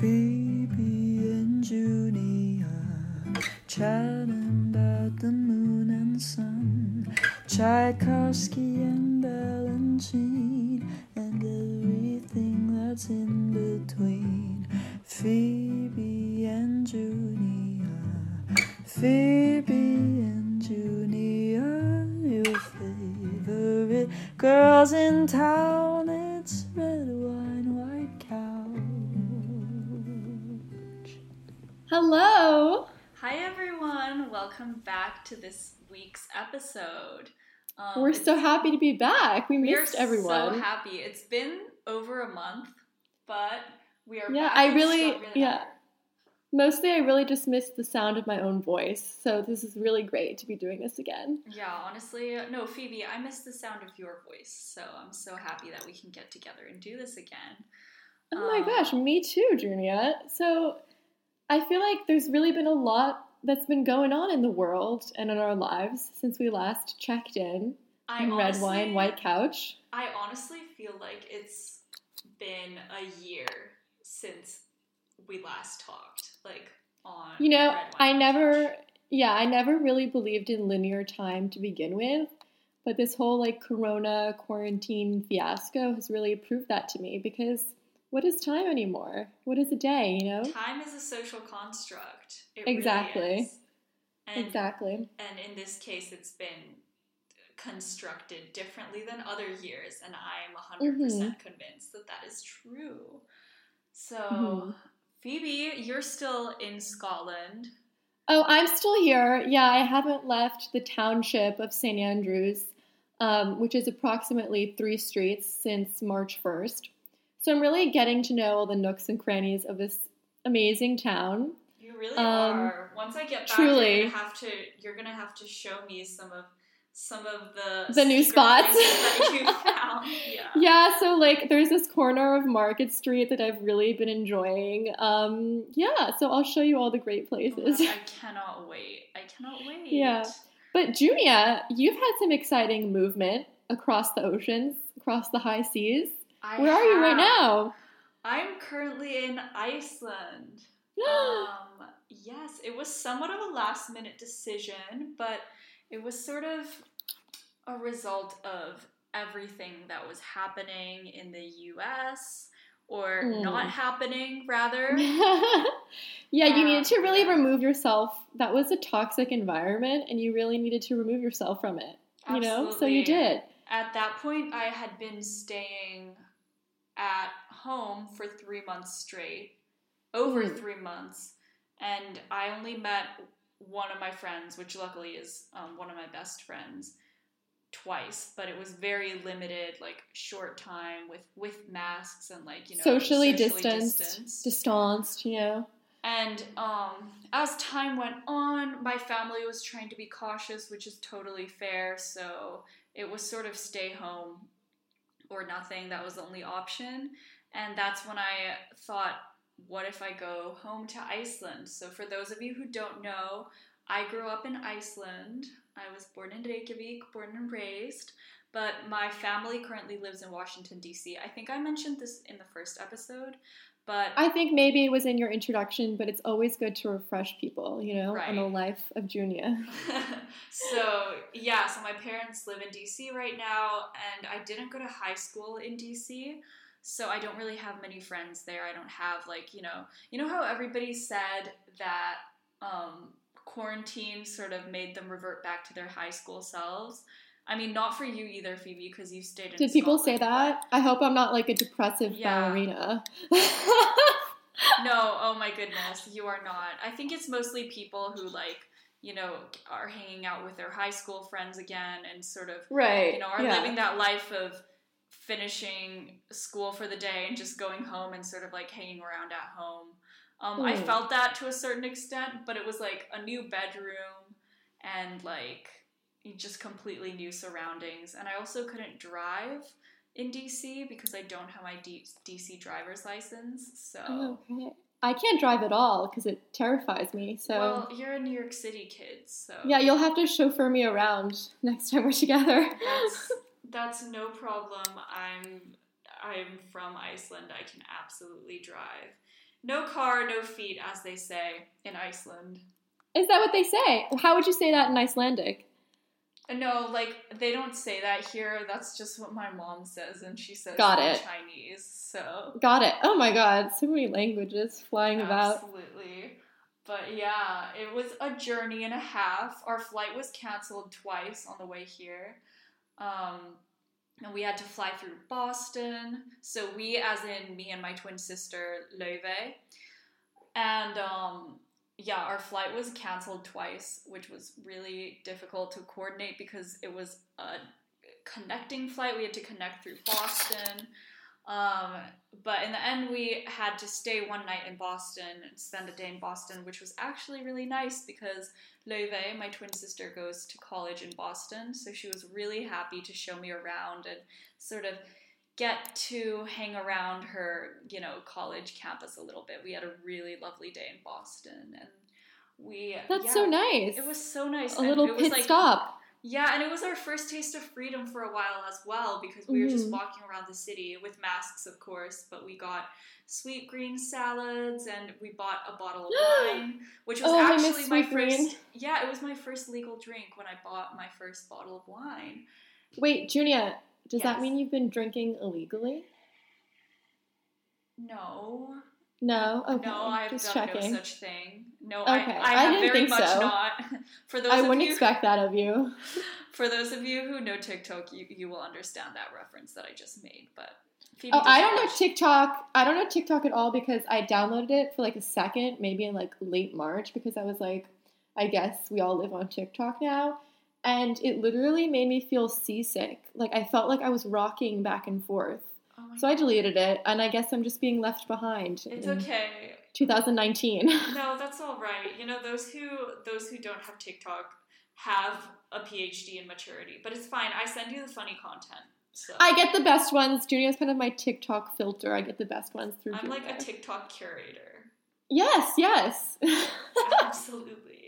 Phoebe and Junia chatting about the moon and sun, Tchaikovsky and episode. Um, We're so happy to be back. We missed everyone. So happy. It's been over a month, but we are. Yeah, back I really- yeah. Mostly, I really just missed the sound of my own voice. So this is really great to be doing this again. Yeah, honestly, no, Phoebe, I miss the sound of your voice, so I'm so happy that we can get together and do this again. Oh my Um, gosh, me too, Junia. So I feel like there's really been a lot that's been going on in the world and in our lives since we last checked in I in Red Wine, White Couch. I honestly feel like it's been a year since we last talked, like on. You know, I never, Couch. yeah, I never really believed in linear time to begin with. But this whole like corona quarantine fiasco has really proved that to me because what is time anymore? What is a day, you know? Time is a social construct. It really Exactly. is. And, Exactly. And in this case, it's been constructed differently than other years, and I'm 100% Mm-hmm. convinced that that is true. So, Mhm. Phoebe, you're still in Scotland. Oh, I'm still here. Yeah, I haven't left the township of St. Andrews, um, which is approximately three streets since March 1st. So I'm really getting to know all the nooks and crannies of this amazing town. You really Um, are. Once I get back, truly. you're gonna have to you're gonna have to show me some of some of the The new spots. that you found. Yeah. Yeah, so like there's this corner of Market Street that I've really been enjoying. Um, yeah, so I'll show you all the great Oh places. God, I cannot wait. I cannot wait. Yeah. But Junia, you've had some exciting movement across the oceans, across the high seas. I Where are you right now? I'm currently in Iceland. um, yes, it was somewhat of a last minute decision, but it was sort of a result of everything that was happening in the US or Mm. not happening, rather. yeah, you needed to Um, really remove yourself. That was a toxic environment, and you really needed to remove yourself from it. You know, so you did. At that point, I had been staying at home for three months straight, over Mm. three months, and I only met one of my friends, which luckily is um, one of my best friends, twice. But it was very limited, like short time with with masks and like you know socially, socially distanced, distanced. distanced. You know. And um, as time went on, my family was trying to be cautious, which is totally fair. So it was sort of stay home or nothing. That was the only option. And that's when I thought, what if I go home to Iceland? So, for those of you who don't know, I grew up in Iceland. I was born in Reykjavik, born and raised. But my family currently lives in Washington, D.C. I think I mentioned this in the first episode. But I think maybe it was in your introduction, but it's always good to refresh people, you know, on the life of Junia. so yeah, so my parents live in DC right now, and I didn't go to high school in DC, so I don't really have many friends there. I don't have like you know, you know how everybody said that um, quarantine sort of made them revert back to their high school selves. I mean, not for you either, Phoebe, because you stayed in. Did people say Scotland, that? I hope I'm not like a depressive Yeah. ballerina. No, oh my goodness, you are not. I think it's mostly people who like you know are hanging out with their high school friends again and sort of right. you know, are yeah. living that life of finishing school for the day and just going home and sort of like hanging around at home. Um, I Hmm. felt that to a certain extent, but it was like a new bedroom and like just completely new surroundings. And I also couldn't drive in DC because I don't have my D- DC driver's license. So, Oh, okay. I can't drive at all because it terrifies me. So well, you're a New York City kid, so yeah, you'll have to chauffeur me around next time we're together. that's that's no problem. I'm I'm from Iceland. I can absolutely drive. No car, no feet, as they say in Iceland. Is that what they say? How would you say that in Icelandic? No, like they don't say that here. That's just what my mom says, and she says Got it. Chinese. So Got it. Oh my god, so many languages flying about. absolutely. But yeah, it was a journey and a half. Our flight was canceled twice on the way here. Um, and we had to fly through Boston. So we, as in me and my twin sister, Löwe. And um, yeah, our flight was canceled twice, which was really difficult to coordinate because it was a connecting flight. We had to connect through Boston. Um, but in the end, we had to stay one night in Boston and spend a day in Boston, which was actually really nice because Löwe, my twin sister, goes to college in Boston. So she was really happy to show me around and sort of get to hang around her, you know, college campus a little bit. We had a really lovely day in Boston and we That's yeah, so nice. It was so nice. a and little it was pit like, stop. yeah, and it was our first taste of freedom for a while as well because we were just Mhm. walking around the city with masks, of course, but we got Sweetgreen salads and we bought a bottle of wine, which was Oh, actually my Sweetgreen. first. Yeah, it was my first legal drink when I bought my first bottle of wine. Wait, Junia, does that mean you've been drinking illegally? No, No. Okay. no, I've just done checking. no such thing. No, Okay, I, I I didn't very think much so. not. For those I wouldn't you, expect that of you. for those of you who know TikTok, you, you will understand that reference that I just made. But Phoebe Oh, I don't know TikTok. I don't know TikTok at all because I downloaded it for like a second, maybe in like late March, because I was like, I guess we all live on TikTok now. And it literally made me feel seasick. Like I felt like I was rocking back and forth. Oh my So I deleted it, and I guess I'm just being left behind. It's okay. 2019. No, that's all right. You know, those who those who don't have TikTok have a PhD in maturity, but it's fine. I send you the funny content. So I get the best ones. Junia's kind of my TikTok filter. I get the best ones through. I'm like a TikTok curator. Yes, yes. Absolutely.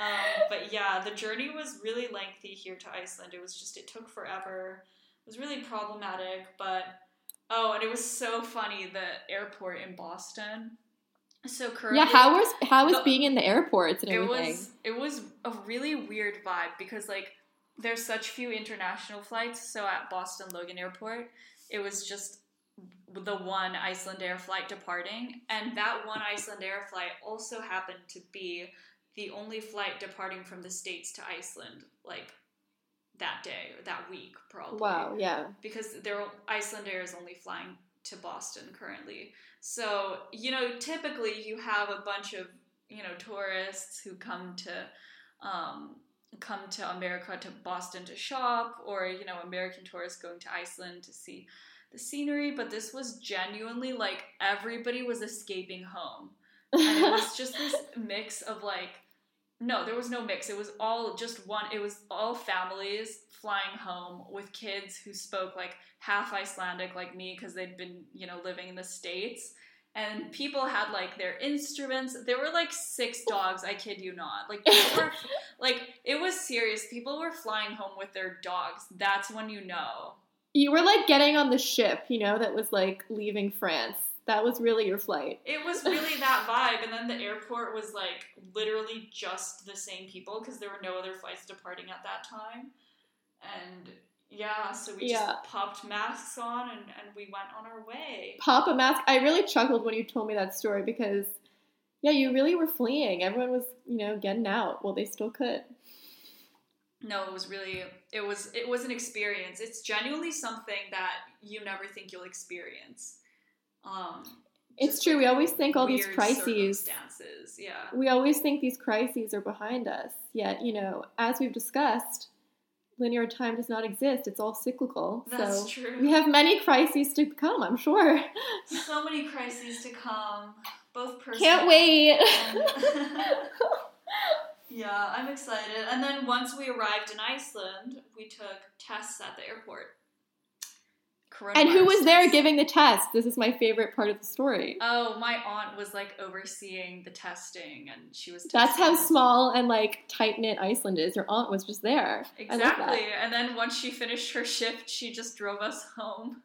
Um, but yeah, the journey was really lengthy here to Iceland. It was just it took forever. It was really problematic, but oh, and it was so funny the airport in Boston. So currently, yeah, how was how was the- being in the airports and everything? it was it was a really weird vibe because like there's such few international flights so at boston logan airport it was just the one Icelandair flight departing and that one Icelandair flight also happened to be the only flight departing from the states to iceland like that day or that week probably Wow, yeah. because their Icelandair is only flying to Boston currently. So, you know, typically you have a bunch of, you know, tourists who come to um, come to America to Boston to shop or, you know, American tourists going to Iceland to see the scenery, but this was genuinely like everybody was escaping home. And it was just this mix of like no, there was no mix. It was all just one. It was all families flying home with kids who spoke like half Icelandic, like me, because they'd been, you know, living in the States. And people had like their instruments. There were like six dogs, I kid you not. Like, people were, like, it was serious. People were flying home with their dogs. That's when you know. you were like getting on the ship, you know, that was like leaving France. That was really your flight. It was really that vibe. And then the airport was like literally just the same people because there were no other flights departing at that time. And yeah, so we Yeah. just popped masks on and, and we went on our way. Pop a mask. I really chuckled when you told me that story because, yeah, you really were fleeing. Everyone was, you know, getting out. Well, they still could. No, it was really it was it was an experience. It's genuinely something that you never think you'll experience. Um It's true. like, We always think all these crises. Yeah. We always think these crises are behind us. Yet, you know, as we've discussed, linear time does not exist. It's all cyclical. That's so true. we have many crises to come. I'm sure. so many crises to come, both personal. Can't wait. yeah, I'm excited. And then once we arrived in Iceland, we took tests at the airport. And who was Coronavirus there giving the test? This is my favorite part of the story. Oh, my aunt was like overseeing the testing, and she was. That's how small and like tight knit Iceland is. Your aunt was just there. I love that. Exactly. And then once she finished her shift, she just drove us home.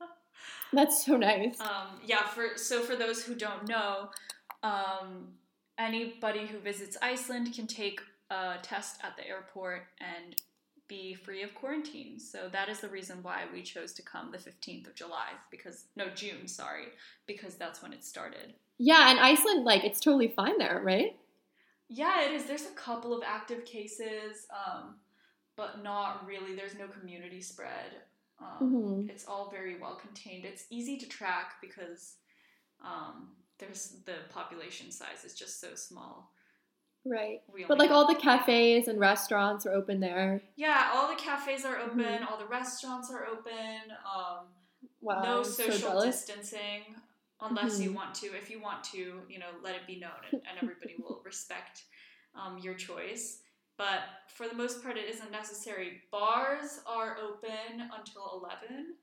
That's so nice. Um, yeah, for so for those who don't know, um, anybody who visits Iceland can take a test at the airport and be free of quarantine. So that is the reason why we chose to come the 15th of July because no June, sorry, because that's when it started. Yeah, and Iceland, like, it's totally fine there, right? Yeah, it is. There's a couple of active cases, um, but not really. There's no community spread. Um, Mhm. It's all very well contained. It's easy to track because um, there's the population size is just so small. Right. But like all the cafes and restaurants are open there. Yeah, all the cafes are open. Mhm. All the restaurants are open. Um, Wow. no I'm so social distancing unless you Mhm. want to. If you want to, you know, let it be known, and, and everybody will respect um, your choice. But for the most part, it isn't necessary. Bars are open until eleven,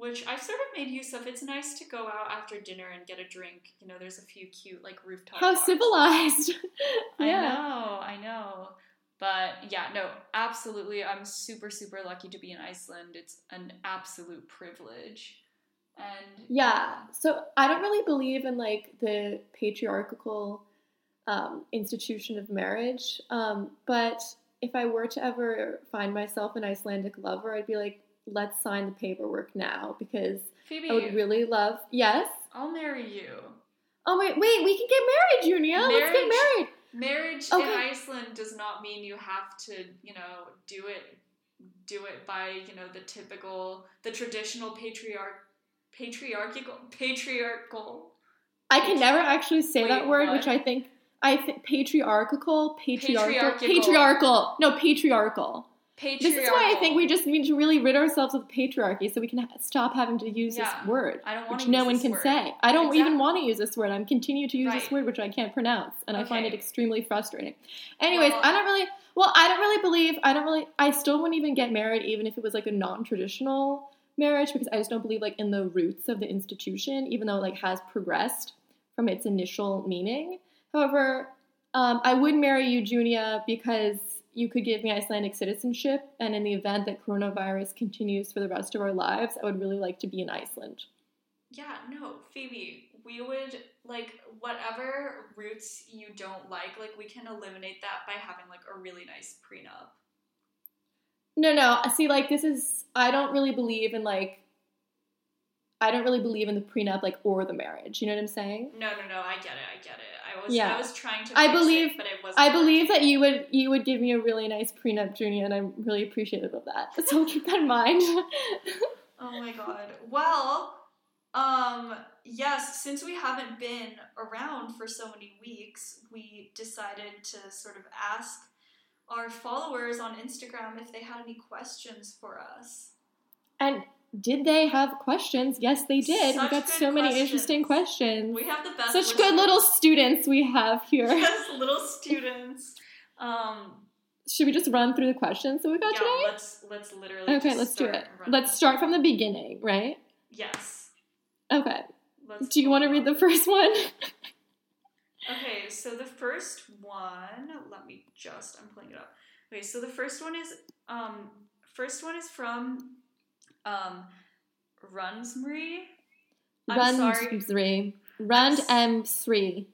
which I've sort of made use of. It's nice to go out after dinner and get a drink. You know, there's a few cute like rooftop. How bars. civilized. I know, I know. But yeah, no, absolutely. I'm super, super lucky to be in Iceland. It's an absolute privilege. And Yeah. So I don't really believe in like the patriarchal um, institution of marriage. Um, but if I were to ever find myself an Icelandic lover, I'd be like, let's sign the paperwork now because Phoebe, I would really love. Yes. I'll marry you. Oh wait, wait, we can get married, Junia. Let's get Marriage- married. Marriage in Iceland does not mean you have to, you know, do it do it by, you know, the typical the traditional patriarch patriarchal patriarchal I can never actually say Wait, that word, what? which I think I think patriarchal, patriarchal, Patriarchal. patriarchal. No, patriarchal. This is why I think we just need to really rid ourselves of patriarchy, so we can ha- stop having to use Yeah. this word, I don't which no one can word. say. I don't even want to use this word. I'm continue to use this word, which I can't pronounce, and I find it extremely frustrating. Anyways, Well- I don't really. Well, I don't really believe. I don't really. I still wouldn't even get married, even if it was like a non-traditional marriage, because I just don't believe like in the roots of the institution, even though it like has progressed from its initial meaning. However, um, I would marry you, Junia, because you could give me Icelandic citizenship, and in the event that coronavirus continues for the rest of our lives, I would really like to be in Iceland. Yeah, no, Phoebe, we would like whatever roots you don't like, like we can eliminate that by having like a really nice prenup. No, no. See, like this is. I don't really believe in like. I don't really believe in the prenup, like, or the marriage. You know what I'm saying? No, no, no, I get it, I get it. I was Yeah. I was trying to I believe- it, but it wasn't I believe that you would you would give me a really nice prenup, Junia, and I'm really appreciative of that. So keep that in mind. Oh my god. Well, um yes, since we haven't been around for so many weeks, we decided to sort of ask our followers on Instagram if they had any questions for us. and did they have questions? Yes, they did. we got so many questions. interesting questions. We have the best Such good little students we have here. yes, little students. Um, Should we just run through the questions that we got yeah, today? let's let's literally. Okay, let's do it. Let's start from the beginning, right? Yes. Okay. Let's Do you want to read the first one? Okay, so the first one, let me just, I'm pulling it up. Okay, so the first one is, um, first one is from, um, Runsmary. I'm sorry. Three. Rund M three.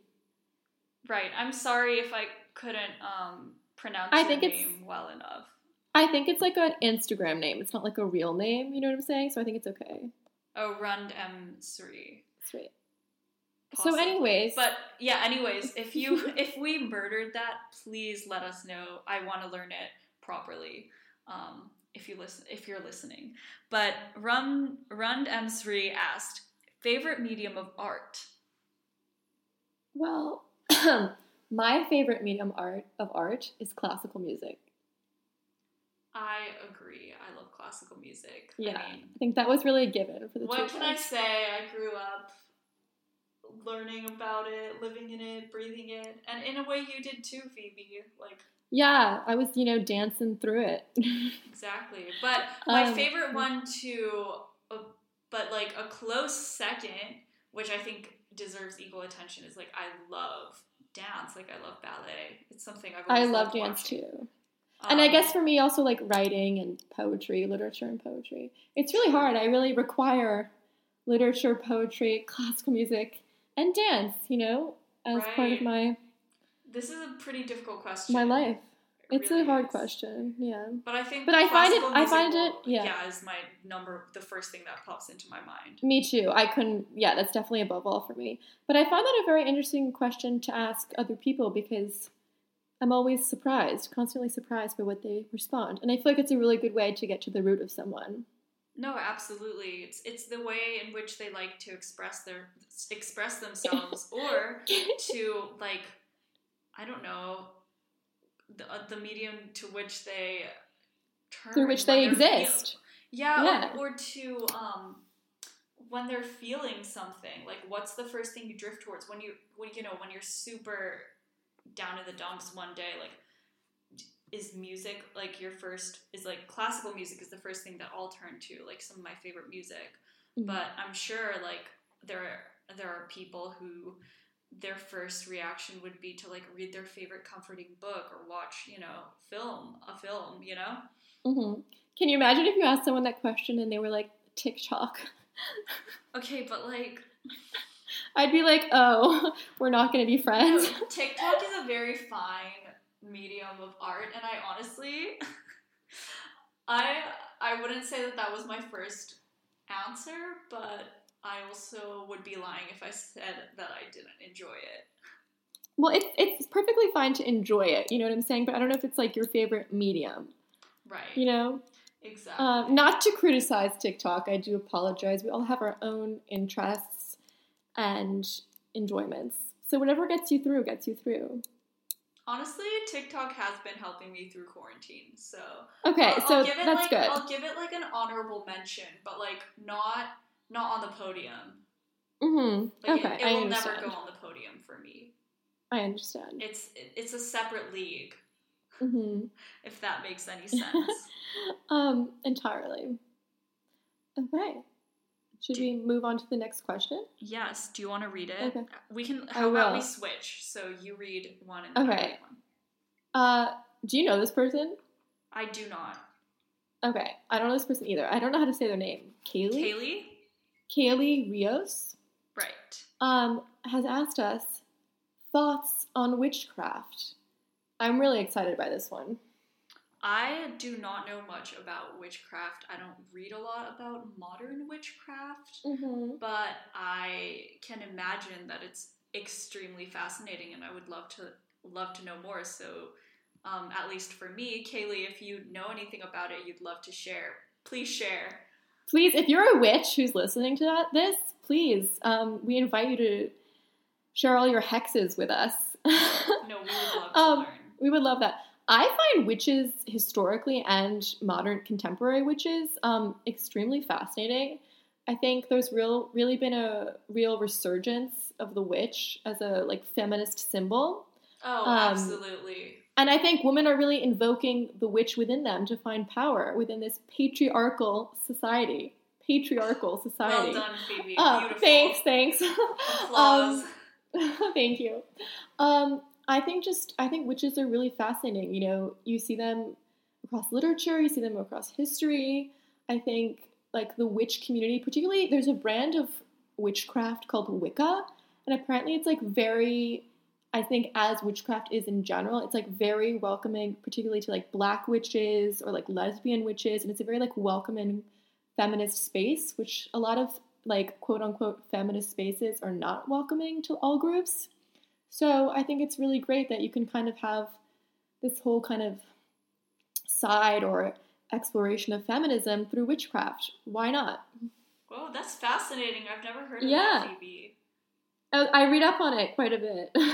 Right, I'm sorry if I couldn't, um, pronounce I think it's- name well enough. I think it's like an Instagram name. It's not like a real name. You know what I'm saying? So I think it's okay. Oh, Rund M3. Sweet. So, anyways, But yeah, anyways, if you if we murdered that, please let us know. I want to learn it properly. Um, if you listen, if you're listening. But Run Rund M3 asked, favorite medium of art. well, my favorite medium art of art is classical music. I agree. I love classical music. Yeah. I mean, I think that was really a given for the two what can I say? I grew up learning about it, living in it, breathing it, and in a way you did too, Phoebe. Like Yeah, I was, you know, dancing through it. Exactly. But my Um, favorite one too, uh, but like a close second, which I think deserves equal attention, is like I love dance. Like I love ballet. It's something I've I love dance watching. too. and I Um, guess for me, also like writing and poetry, literature and poetry. It's really hard. I really require literature, poetry, classical music, and dance. You know, as part of my This is a pretty difficult question. my life. It It's really a hard is. question. Yeah. But I think But I find it- I find it- yeah. yeah, is my number the first thing that pops into my mind. Me too. I couldn't. Yeah, that's definitely above all for me. But I find that a very interesting question to ask other people because I'm always surprised, constantly surprised by what they respond, and I feel like it's a really good way to get to the root of someone. No, absolutely. It's it's the way in which they like to express their express themselves or to like I don't know the uh, the medium to which they turn Through which they exist. yeah, Yeah. Or, or to um when they're feeling something like what's the first thing you drift towards when you when you know when you're super down in the dumps one day like is music like your first is like classical music is the first thing that I'll turn to like some of my favorite music Mhm. but I'm sure like there are, there are people who their first reaction would be to like read their favorite comforting book or watch you know film a film you know Mhm. Can you imagine if you asked someone that question and they were like TikTok? okay but like I'd be like, oh, we're not going to be friends. TikTok is a very fine medium of art, and I honestly, I I wouldn't say that that was my first answer, but I also would be lying if I said that I didn't enjoy it. Well, it's it's perfectly fine to enjoy it. You know what I'm saying? But I don't know if it's like your favorite medium. Right. You know, exactly. um, not to criticize TikTok. I do apologize. We all have our own interests and enjoyments. So whatever gets you through gets you through. Honestly, TikTok has been helping me through quarantine, so Okay, I'll, so I'll give it that's like good. I'll give it like an honorable mention, but like not not on the podium. Mm-hmm. Like Okay, it, it I will understand. never go on the podium for me. I understand. It's it's a separate league, hmm if that makes any sense. Um, entirely. Okay. Should Do- we move on to the next question? yes. Do you want to read it? Okay. We can. How about we switch? So you read one and then I Okay. read one. Uh, do you know this person? I do not. Okay, I don't know this person either. I don't know how to say their name. Kaylee? Kaylee. Kaylee Rios Right. um, has asked us thoughts on witchcraft. I'm really excited by this one. I do not know much about witchcraft. I don't read a lot about modern witchcraft. Mm-hmm. but I can imagine that it's extremely fascinating, and I would love to love to know more. So, um, at least for me, Kaylee, if you know anything about it, you'd love to share. Please share. Please, if you're a witch who's listening to that, this, please, um, we invite you to share all your hexes with us. No, we would love to Um, learn. We would love that. I find witches historically and modern contemporary witches um, extremely fascinating. I think there's real, really been a real resurgence of the witch as a like feminist symbol, Oh, um, absolutely. And I think women are really invoking the witch within them to find power within this patriarchal society. Patriarchal society. Well done, Phoebe. Beautiful. thanks, thanks. Applause. Um, thank you. Um, I think just I think witches are really fascinating. You know, you see them across literature, you see them across history. I think like the witch community, particularly there's a brand of witchcraft called Wicca, and apparently it's like very I think as witchcraft is in general, it's like very welcoming, particularly to like black witches or like lesbian witches, and it's a very like welcoming feminist space, which a lot of like quote unquote feminist spaces are not welcoming to all groups. So I think it's really great that you can kind of have this whole kind of side or exploration of feminism through witchcraft. Why not? Whoa, that's fascinating. I've never heard of Yeah. that, Phoebe. I, I read up on it quite a bit.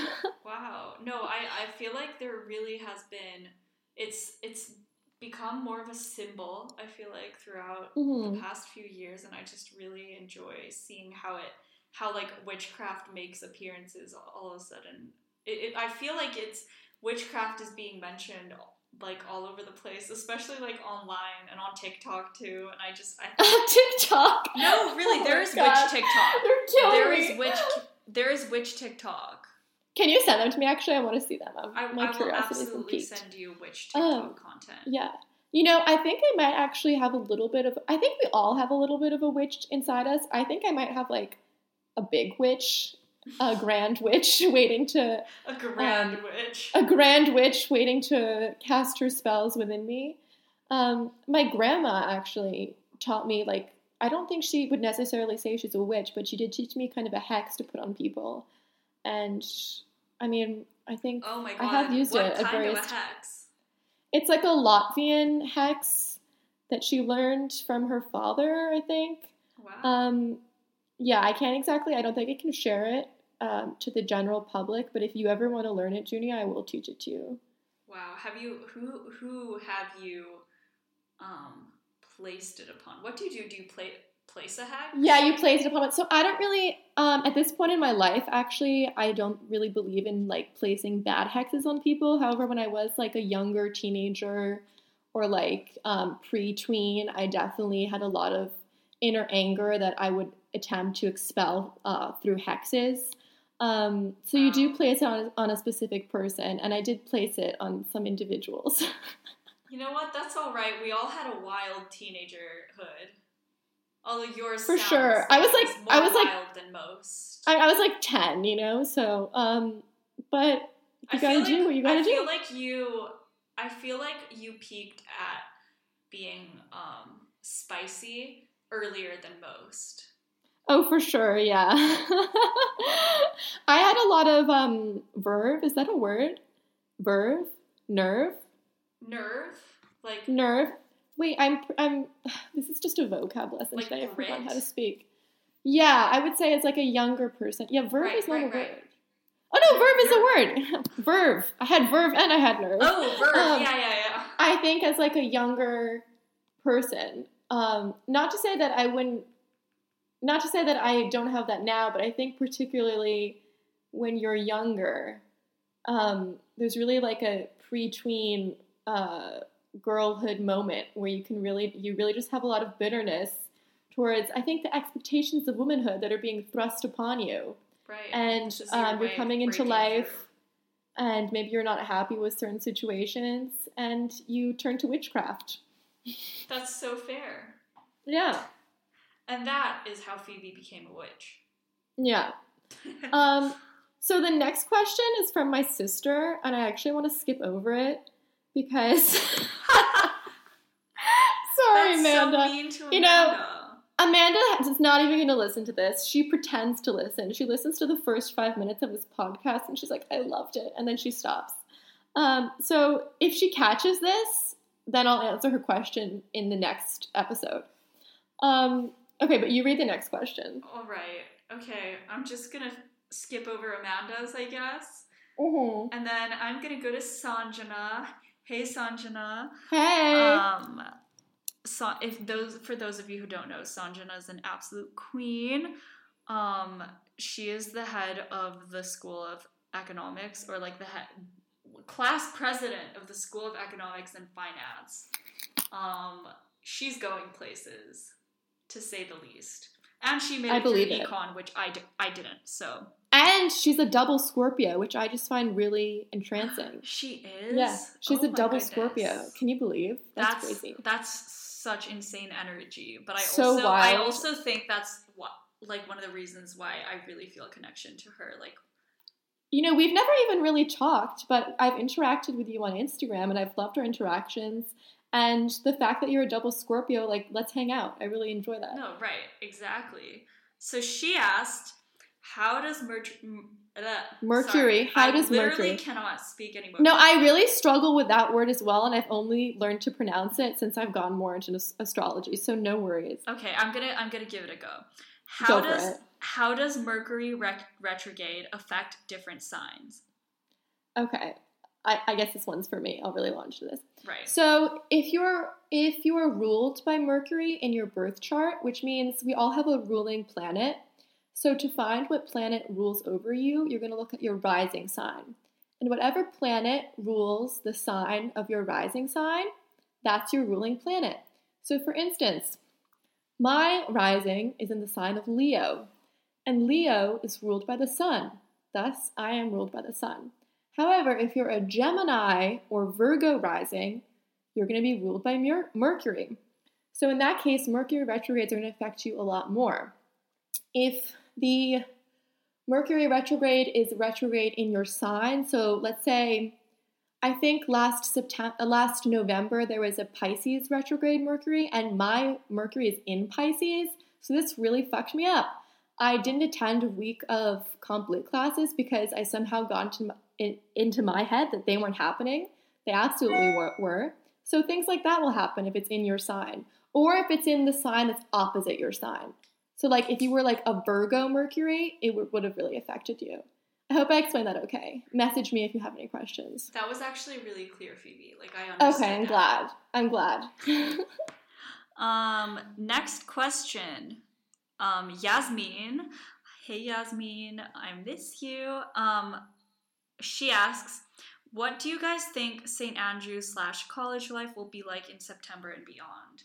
Wow. No, I, I feel like there really has been it's it's become more of a symbol, I feel like, throughout the Mhm. past few years and I just really enjoy seeing how it how like witchcraft makes appearances all of a sudden. It, it I feel like it's witchcraft is being mentioned like all over the place, especially like online and on TikTok too. And I just I TikTok. no, really, Oh there is witch TikTok. They're killing There is witch. There is witch TikTok. Can you send them to me? Actually, I want to see them. I'm, I, my I will absolutely send you witch Tiktok Oh. content. Yeah. You know, I think I might actually have a little bit of. I think we all have a little bit of a witch inside us. I think I might have like a big witch, a grand witch waiting to A grand Um, witch. a grand witch waiting to cast her spells within me. Um, my grandma actually taught me like I don't think she would necessarily say she's a witch, but she did teach me kind of a hex to put on people. And I mean, I think oh my god. I have used what it kind of a various- hex? it's like a Latvian hex that she learned from her father, I think. Wow. Um, yeah, I can't exactly. I don't think I can share it um, to the general public. But if you ever want to learn it, Junia, I will teach it to you. wow. Have you who who have you um placed it upon? What do you do? Do you play place a hex? Yeah, you placed it upon it. So I don't really, um, at this point in my life, actually, I don't really believe in like placing bad hexes on people. However, when I was like a younger teenager or like um, pre-tween, I definitely had a lot of inner anger that I would attempt to expel uh, through hexes. Um, so you do place it on, on a specific person, and I did place it on some individuals. You know what? That's all right. We all had a wild teenagerhood. Although yours For sure. I was like- I was like- wild than most. I, I was like 10, you know, so, um, but you feel gotta do like- what you gotta I do. feel like you. I feel like you peaked at being um, spicy earlier than most. Oh, for sure, yeah. I had a lot of um verve. Is that a word? Verve, nerve, Nerve, like nerve. Wait, I'm I'm. This is just a vocab lesson Like today. I forgot how to speak. Yeah, I would say it's like a younger person. Yeah, verb Right, is not right, a word. right. Oh no, verb is a word. verb. I had verb and I had nerve. oh, verve. Um, yeah, yeah, yeah. I think as like a younger person, um, not to say that I wouldn't, not to say that I don't have that now, but I think particularly when you're younger, um, there's really like a pre-tween uh, girlhood moment where you can really, you really just have a lot of bitterness towards, I think, the expectations of womanhood that are being thrust upon you Right. and This is your um, you're coming into life through. and maybe you're not happy with certain situations and you turn to witchcraft That's so fair. yeah And that is how Phoebe became a witch. yeah um so the next question is from my sister and i actually want to skip over it because sorry That's amanda so to Amanda. You know, Amanda is not even going to listen to this. She pretends to listen. She listens to the first five minutes of this podcast and she's like, I loved it. And then she stops. Um, so if she catches this, then I'll answer her question in the next episode. Um, okay, but you read the next question. All right. Okay. I'm just gonna skip over Amanda's, I guess, Mm-hmm. and then I'm gonna go to Sanjana. Hey, Sanjana. Hey. Um, so if those for those of you who don't know, Sanjana is an absolute queen. Um, she is the head of the School of Economics, or like the head class president of the School of Economics and Finance. Um, she's going places, to say the least. And she made I it through it. econ, which I, d- I didn't. So and she's a double Scorpio, which I just find really entrancing. she is. Yeah, she's Oh a double goodness. Scorpio. Can you believe? That's, that's crazy. that's such insane energy but i So also i also think that's what like one of the reasons why i really feel a connection to her like You know, we've never even really talked, but I've interacted with you on Instagram and I've loved our interactions. And the fact that you're a double Scorpio, like, let's hang out. I really enjoy that. no right exactly so she asked how does Merc- m- uh, Mercury, sorry, how I does literally Mercury- cannot speak anymore No, I really struggle with that word as well, and I've only learned to pronounce it since I've gone more into astrology, so no worries. okay i'm gonna i'm gonna give it a go how Go does how does mercury rec- retrograde affect different signs Okay. I, I guess this one's for me. I'll really launch this. right So if you're if you are ruled by Mercury in your birth chart, which means we all have a ruling planet. So to find what planet rules over you, you're going to look at your rising sign. And whatever planet rules the sign of your rising sign, that's your ruling planet. So for instance, my rising is in the sign of Leo, and Leo is ruled by the sun. Thus, I am ruled by the sun. However, if you're a Gemini or Virgo rising, you're going to be ruled by Mer- Mercury. So, in that case, Mercury retrogrades are going to affect you a lot more. If the Mercury retrograde is retrograde in your sign, so let's say I think last September, uh, last November, there was a Pisces retrograde Mercury, and my Mercury is in Pisces, so this really fucked me up. I didn't attend a week of comp lit classes because I somehow got into my, in, into my head that they weren't happening. They absolutely were, were. So things like that will happen if it's in your sign, or if it's in the sign that's opposite your sign. So like if you were like a Virgo Mercury, it would, would have really affected you. I hope I explained that okay. Message me if you have any questions. That was actually really clear, Phoebe. Like I understood. Okay, I'm glad. I'm glad. Um, next question. Um, Yasmin. Hey Yasmin, I miss you. Um, she asks, what do you guys think St. Andrew slash college life will be like in September and beyond?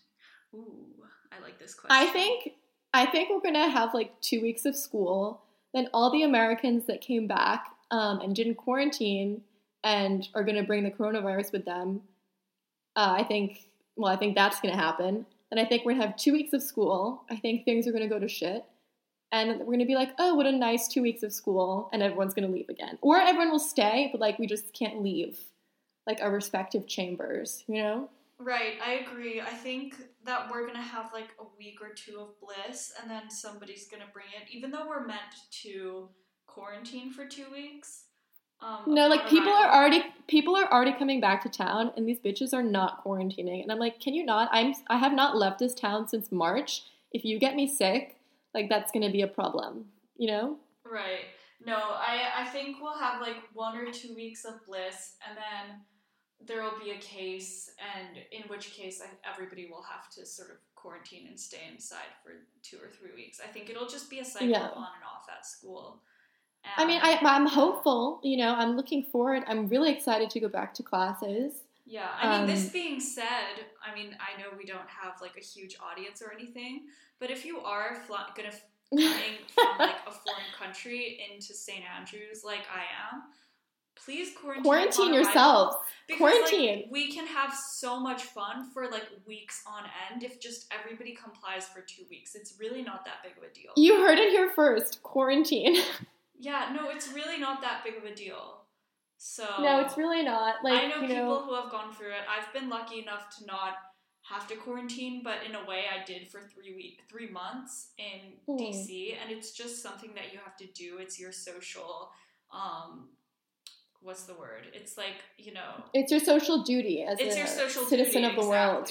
Ooh, I like this question. I think I think we're gonna have like two weeks of school. Then all the Americans that came back um, and didn't quarantine and are gonna bring the coronavirus with them. Uh, I think well, I think that's gonna happen. And I think we're gonna have two weeks of school. I think things are gonna go to shit. And we're gonna be like, oh, what a nice two weeks of school, and everyone's gonna leave again. Or everyone will stay, but like we just can't leave like our respective chambers, you know? Right, I agree. I think that we're gonna have like a week or two of bliss, and then somebody's gonna bring it. Even though we're meant to quarantine for two weeks. Um, No, like people are already people are already coming back to town, and these bitches are not quarantining. And I'm like, can you not? I'm I have not left this town since March. If you get me sick, like that's gonna be a problem. You know? Right. No, I I think we'll have like one or two weeks of bliss, and then there will be a case, and in which case everybody will have to sort of quarantine and stay inside for two or three weeks. I think it'll just be a cycle Yeah. on and off at school. I mean, I I'm hopeful. You know, I'm looking forward. I'm really excited to go back to classes. Yeah, I mean, this Um, being said, I mean, I know we don't have like a huge audience or anything, but if you are gonna flying from like a foreign country into St. Andrews, like I am, please quarantine. Quarantine yourselves. Because, Quarantine. Like, we can have so much fun for like weeks on end if just everybody complies for two weeks. It's really not that big of a deal. You heard it here first. Quarantine. yeah, no, it's really not that big of a deal. So no, it's really not. Like I know people know, who have gone through it. I've been lucky enough to not have to quarantine, but in a way, I did for three week, three months in Hmm. DC, and it's just something that you have to do. It's your social, um, what's the word? It's like you know, it's your social duty as it's a your social citizen duty, of the world.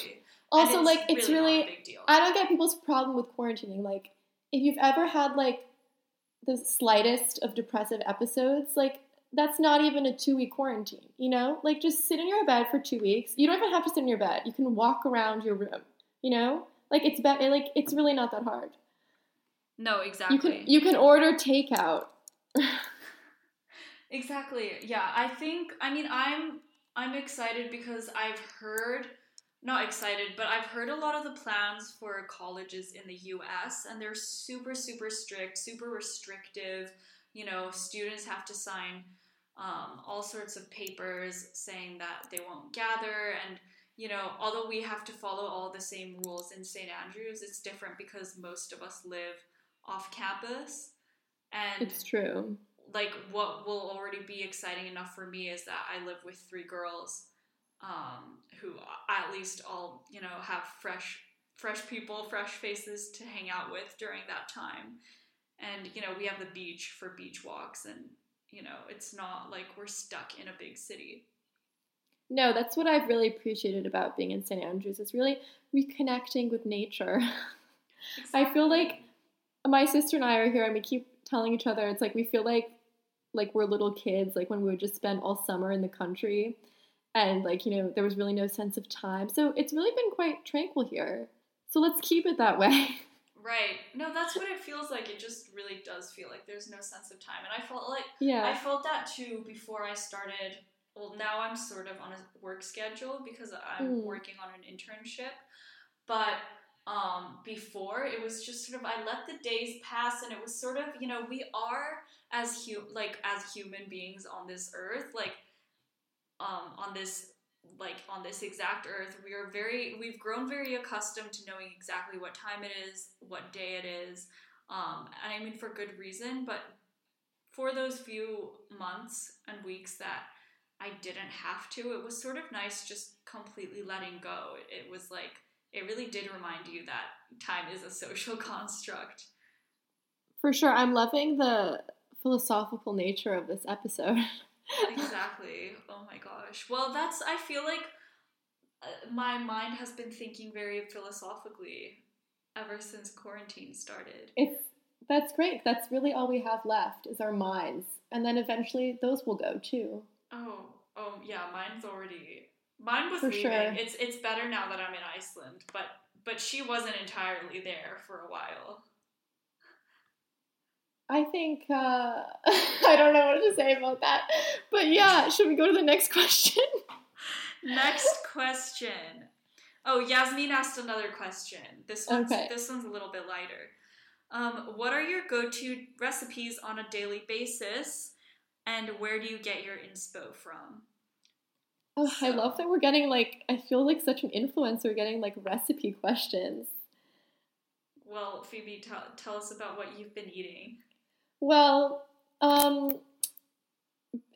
Also, And like it's really, not a big deal. I don't get people's problem with quarantining. Like, if you've ever had like the slightest of depressive episodes, like that's not even a two week quarantine. You know, like just sit in your bed for two weeks. You don't even have to sit in your bed. You can walk around your room. You know, like it's be- like it's really not that hard. no, exactly. You can you can order takeout. Exactly. Yeah, I think I mean I'm I'm excited because I've heard not excited, but I've heard a lot of the plans for colleges in the US and they're super super strict, super restrictive. You know, students have to sign um, all sorts of papers saying that they won't gather and you know, although we have to follow all the same rules in St. Andrews, it's different because most of us live off campus. And It's true. Like what will already be exciting enough for me is that I live with three girls um, who at least all you know have fresh fresh people, fresh faces to hang out with during that time. And you know, we have the beach for beach walks and you know, it's not like we're stuck in a big city. No, that's what I've really appreciated about being in St. Andrews. It's really reconnecting with nature. I feel like my sister and I are here and we keep telling each other it's like we feel like like we're little kids, like when we would just spend all summer in the country and like, you know, there was really no sense of time. So it's really been quite tranquil here. So let's keep it that way. Right. No, that's what it feels like. It just really does feel like there's no sense of time. And I felt like yeah. I felt that too before I started. Well, now I'm sort of on a work schedule because I'm Mm. working on an internship. But um, before, it was just sort of I let the days pass, and it was sort of you know we are as hu- like as human beings on this earth, like um, on this like on this exact earth. We are very we've grown very accustomed to knowing exactly what time it is, what day it is. Um, and I mean for good reason, but for those few months and weeks that I didn't have to, it was sort of nice just completely letting go. It was like it really did remind you that time is a social construct. For sure. I'm loving the philosophical nature of this episode. exactly. Oh my gosh. Well, that's, I feel like uh, my mind has been thinking very philosophically ever since quarantine started. It's, that's great. That's really all we have left is our minds. And then eventually those will go too. Oh, oh yeah, mine's already mine was For leaving. sure. It's it's better now that I'm in Iceland, but but she wasn't entirely there for a while. I think, uh, I don't know what to say about that. But yeah, should we go to the next question? Next question. Oh, Yasmin asked another question. This one's Okay. this one's a little bit lighter. Um, what are your go-to recipes on a daily basis, and where do you get your inspo from? Oh, I love that we're getting like, I feel like such an influencer getting like recipe questions. Well, Phoebe, tell, tell us about what you've been eating. Well, um,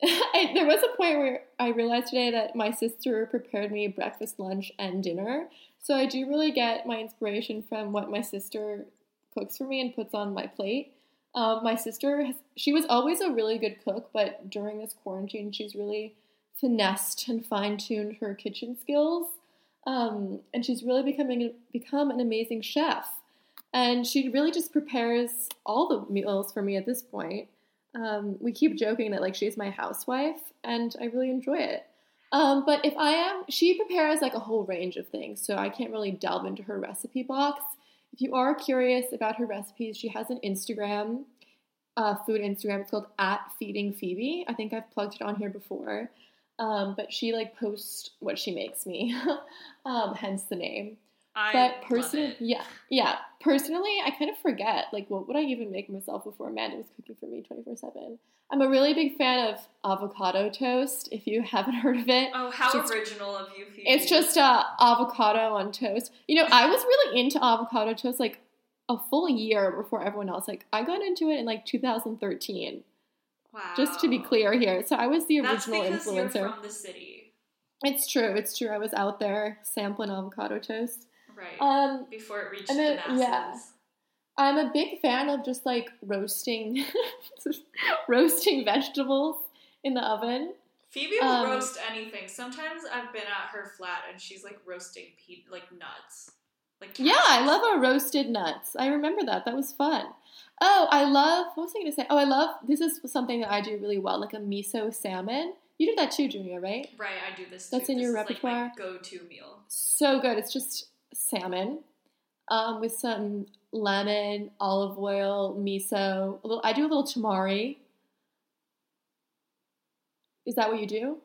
I, there was a point where I realized today that my sister prepared me breakfast, lunch, and dinner. So I do really get my inspiration from what my sister cooks for me and puts on my plate. Um, my sister, has, she was always a really good cook, but during this quarantine, she's really finessed and fine tuned her kitchen skills. Um, and she's really becoming become an amazing chef. And she really just prepares all the meals for me at this point. Um, we keep joking that like she's my housewife, and I really enjoy it. Um, but if I am, she prepares like a whole range of things, so I can't really delve into her recipe box. If you are curious about her recipes, she has an Instagram, uh, food Instagram. It's called at Feeding Phoebe. I think I've plugged it on here before. Um, but she like posts what she makes me, um, hence the name I but personally, yeah, yeah. Personally, I kind of forget like what would I even make myself before Amanda was cooking for me twenty four seven. I'm a really big fan of avocado toast. If you haven't heard of it, Oh, how Just- original of you, Phoebe. it's just uh, avocado on toast. You know, I was really into avocado toast like a full year before everyone else. Like I got into it in like 2013. wow. Just to be clear here, so I was the That's original because influencer. you're from the city, It's true. It's true. I was out there sampling avocado toast. Right? Um, Before it reached and the then- masses. yeah. I'm a big fan of just like roasting, roasting vegetables in the oven. Phoebe will Um, roast anything. Sometimes I've been at her flat and she's like roasting pe- like nuts. Like Yeah, I love our roasted nuts. I remember that. That was fun. Oh, I love. What was I going to say? Oh, I love. This is something that I do really well, like a miso salmon. You do that too, Junia, right? Right, I do this. That's too. in This your is, like, my repertoire? go-to meal. So good. It's just salmon, um, with some lemon, olive oil, miso. A little. I do a little tamari. Is that what you do?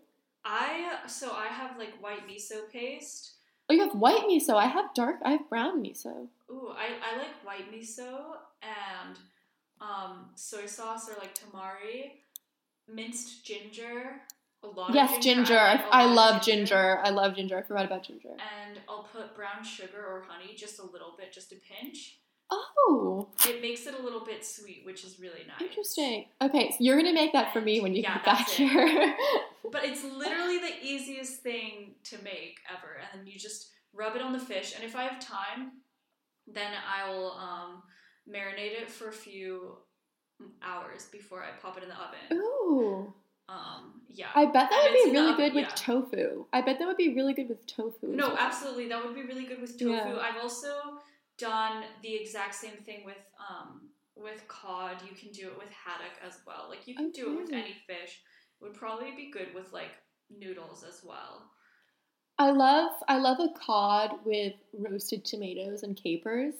I so I have like white miso paste. Oh, you have white miso. I have dark. I have brown miso. Ooh, I, I like white miso and um, soy sauce or like tamari, minced ginger, a lot yes, of ginger. I, I, like a I love ginger. I love ginger. I forgot about ginger. And I'll put brown sugar or honey, just a little bit, just a pinch. Oh, It makes it a little bit sweet, which is really nice. interesting. Okay, so you're gonna make that for me when you Yeah, get back here. But it's literally the easiest thing to make ever. And then you just rub it on the fish. And if I have time, then I will um, marinate it for a few hours before I pop it in the oven. Ooh, Um, yeah. I bet that And would be really oven, good with yeah. tofu. I bet that would be really good with tofu. No, well. absolutely. That would be really good with tofu. Yeah. I've also done the exact same thing with um, with cod. You can do it with haddock as well. Like you can do it with any fish. It would probably be good with like noodles as well. I love I love a cod with roasted tomatoes and capers.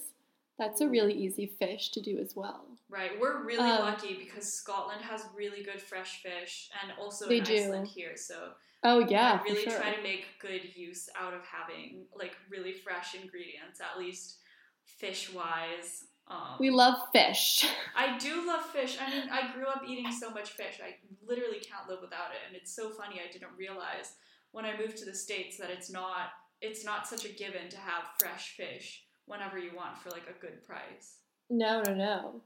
That's a really easy fish to do as well. Right, we're really Um, lucky because Scotland has really good fresh fish, and also They in do. Iceland here. So Oh yeah, really sure. try to make good use out of having like really fresh ingredients, at least fish wise. Um, we love fish. I do love fish. I mean, I grew up eating so much fish. I literally can't live without it, and it's so funny. I didn't realize when I moved to the states that it's not it's not such a given to have fresh fish whenever you want for like a good price. No, no, no.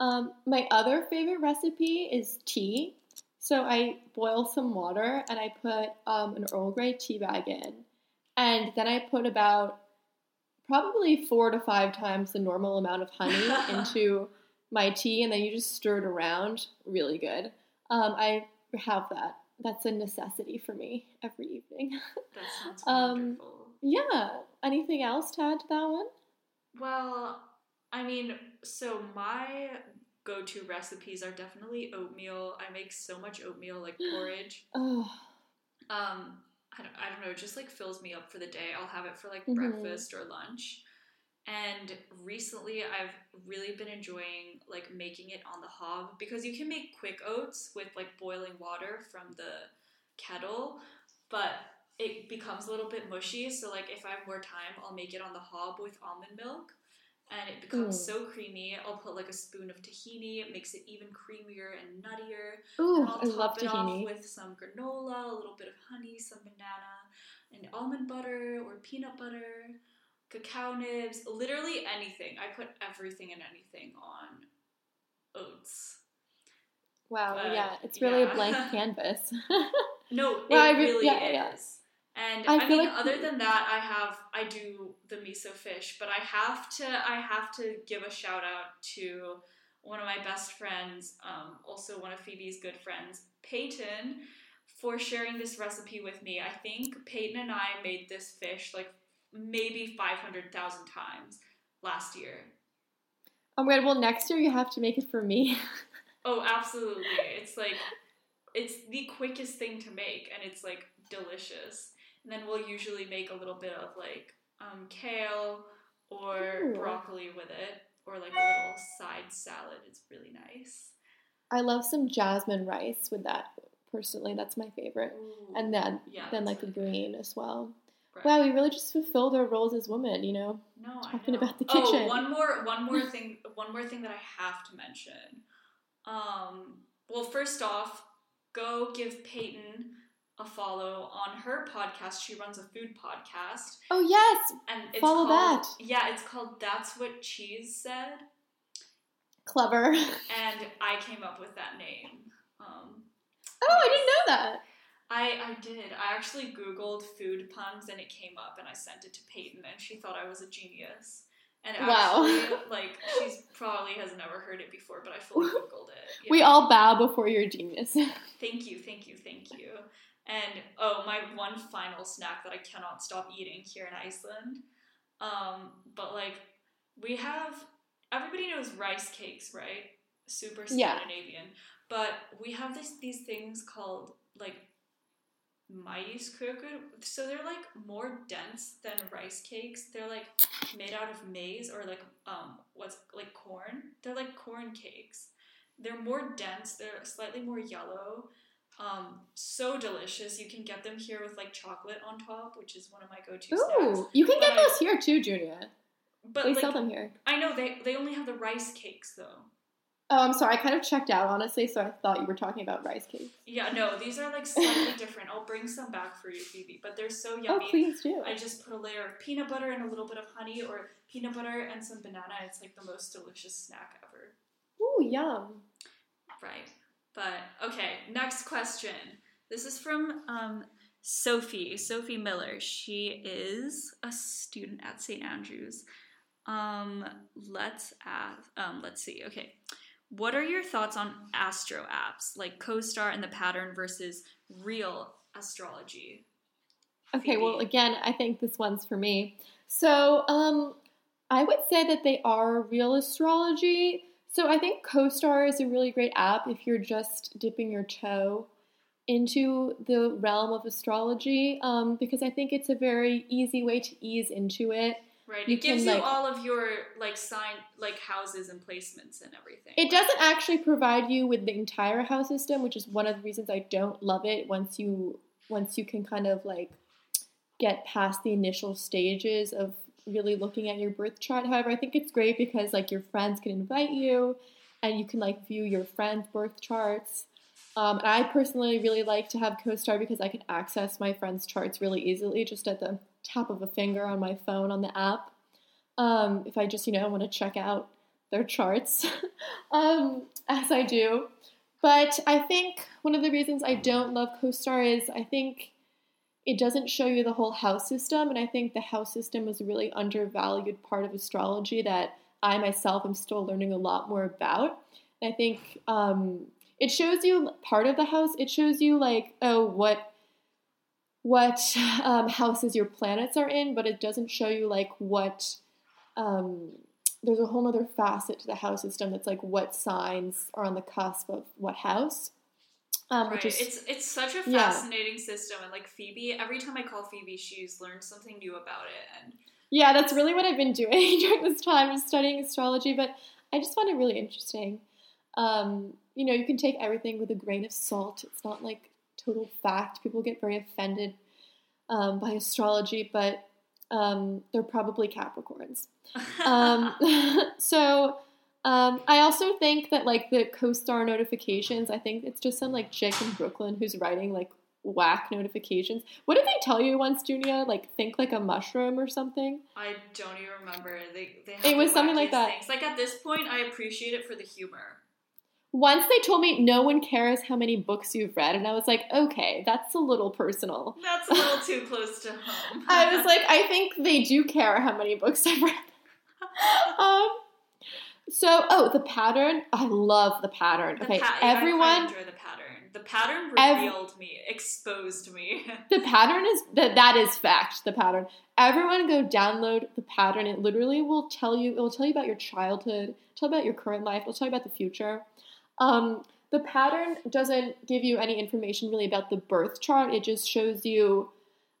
Um, my other favorite recipe is tea. So I boil some water and I put um, an Earl Grey tea bag in, and then I put about probably four to five times the normal amount of honey into my tea, and then you just stir it around. Really good. Um, I have that. That's a necessity for me every evening. That sounds Um, wonderful. yeah. Anything else to add to that one? Well, I mean, so my go-to recipes are definitely oatmeal. I make so much oatmeal, like porridge. Oh, Um, I don't, I don't know, it just like fills me up for the day. I'll have it for like Mhm. breakfast or lunch. And recently, I've really been enjoying like making it on the hob because you can make quick oats with like boiling water from the kettle, but it becomes a little bit mushy. So like if I have more time, I'll make it on the hob with almond milk, and it becomes so creamy. I'll put like a spoon of tahini. It makes it even creamier and nuttier. Ooh, And I'll I love top it off tahini. with some granola, a little bit of honey, some banana, and almond butter or peanut butter, cacao nibs, literally anything. I put everything and anything on oats. Wow, But, yeah, it's really a blank canvas. No, it Well, I re- really yeah, yeah. is. And I I, mean, like- other than that, I have I do the miso fish, but I have to I have to give a shout out to one of my best friends, um, also one of Phoebe's good friends, Peyton, for sharing this recipe with me. I think Peyton and I made this fish like maybe five hundred thousand times last year. oh my god, well, next year you have to make it for me. Oh, absolutely. It's like it's the quickest thing to make and it's like delicious. And then we'll usually make a little bit of like um, kale or Ooh. broccoli with it or like a little side salad. It's really nice. I love some jasmine rice with that. Personally, that's my favorite. Ooh. And then, yeah, then like a really green as well. Right. Wow, we really just fulfilled our roles as women, you know. no, talking know. about the Oh, kitchen. one more one more thing one more thing that I have to mention. Um well first off, go give Peyton a follow on her podcast. She runs a food podcast. Oh yes, And it's Follow called, that. Yeah, it's called That's What Cheese Said. clever. And I came up with that name. Um, Oh, I didn't know that. I, I did. I actually Googled food puns and it came up and I sent it to Peyton and she thought I was a genius. And Wow. like, she's probably has never heard it before, but I fully Googled it. We Yeah. all bow before your genius. Thank you, thank you, thank you. And oh, my one final snack that I cannot stop eating here in Iceland. Um, but like we have everybody knows rice cakes, right? Super Yeah. Scandinavian. But we have this these things called like maískökur. So they're like more dense than rice cakes. They're like made out of maize or like um what's like corn. They're like corn cakes. They're more dense. They're slightly more yellow. Um, so delicious. You can get them here with like chocolate on top, which is one of my go-to snacks. Ooh, you can get But I- those here too, Junia. But They like, sell them here. I know they they only have the rice cakes though. Oh, I'm sorry. I kind of checked out honestly, so I thought you were talking about rice cakes. Yeah, no, these are like slightly different. I'll bring some back for you, Phoebe. But they're so yummy. Oh, yummy. please do. I just put a layer of peanut butter and a little bit of honey, or peanut butter and some banana. It's like the most delicious snack ever. Ooh, yum. Right. But okay, next question. This is from um, Sophie, Sophie Miller. She is a student at St. Andrews. Um, let's ask, um, let's see. Okay. What are your thoughts on astro apps like CoStar and the pattern versus real astrology? Okay, well, again, I think this one's for me. So, um, I would say that they are real astrology. So, I think CoStar is a really great app if you're just dipping your toe into the realm of astrology, um, because I think it's a very easy way to ease into it. Right. You it gives can, you like- all of your like sign like houses and placements and everything. It doesn't actually provide you with the entire house system, which is one of the reasons I don't love it. Once you once you can kind of like get past the initial stages of really looking at your birth chart. However, I think it's great because like your friends can invite you and you can like view your friends' birth charts. Um, and I personally really like to have CoStar because I can access my friends' charts really easily just at the tap of a finger on my phone on the app. Um, if I just, you know, want to check out their charts, um, as I do. But I think one of the reasons I don't love CoStar is I think it doesn't show you the whole house system. And I think the house system is a really undervalued part of astrology that I myself am still learning a lot more about. And I think um, it shows you part of the house. It shows you like oh what what um, houses your planets are in, but it doesn't show you like what. Um, there's a whole other facet to the house system that's like what signs are on the cusp of what house. Um, right. Is, it's it's such a fascinating yeah. system, and like Phoebe, every time I call Phoebe, she's learned something new about it, and yeah, that's really what I've been doing during this time, is studying astrology. But I just find it really interesting. Um, you know, you can take everything with a grain of salt. It's not like total fact. People get very offended um, by astrology, but um, they're probably Capricorns. Um, so um, I also think that like the co-star notifications, I think it's just some like chick in Brooklyn who's writing like whack notifications. What did they tell you once, Junia? Like think like a mushroom or something? I don't even remember. They, they it was something like that. Things. Like at this point, I appreciate it for the humor. Once they told me no one cares how many books you've read, and I was like, okay, that's a little personal. That's a little too close to home. I was like, I think they do care how many books I've read. um, so, oh, the pattern. I love the pattern. The okay, pa- everyone. I enjoy the pattern. The pattern revealed ev- me, exposed me. the pattern is that that is fact. The pattern. Everyone go download the pattern. It literally will tell you. It will tell you about your childhood. Tell about your current life. It'll tell you about the future. Um, the pattern doesn't give you any information really about the birth chart. It just shows you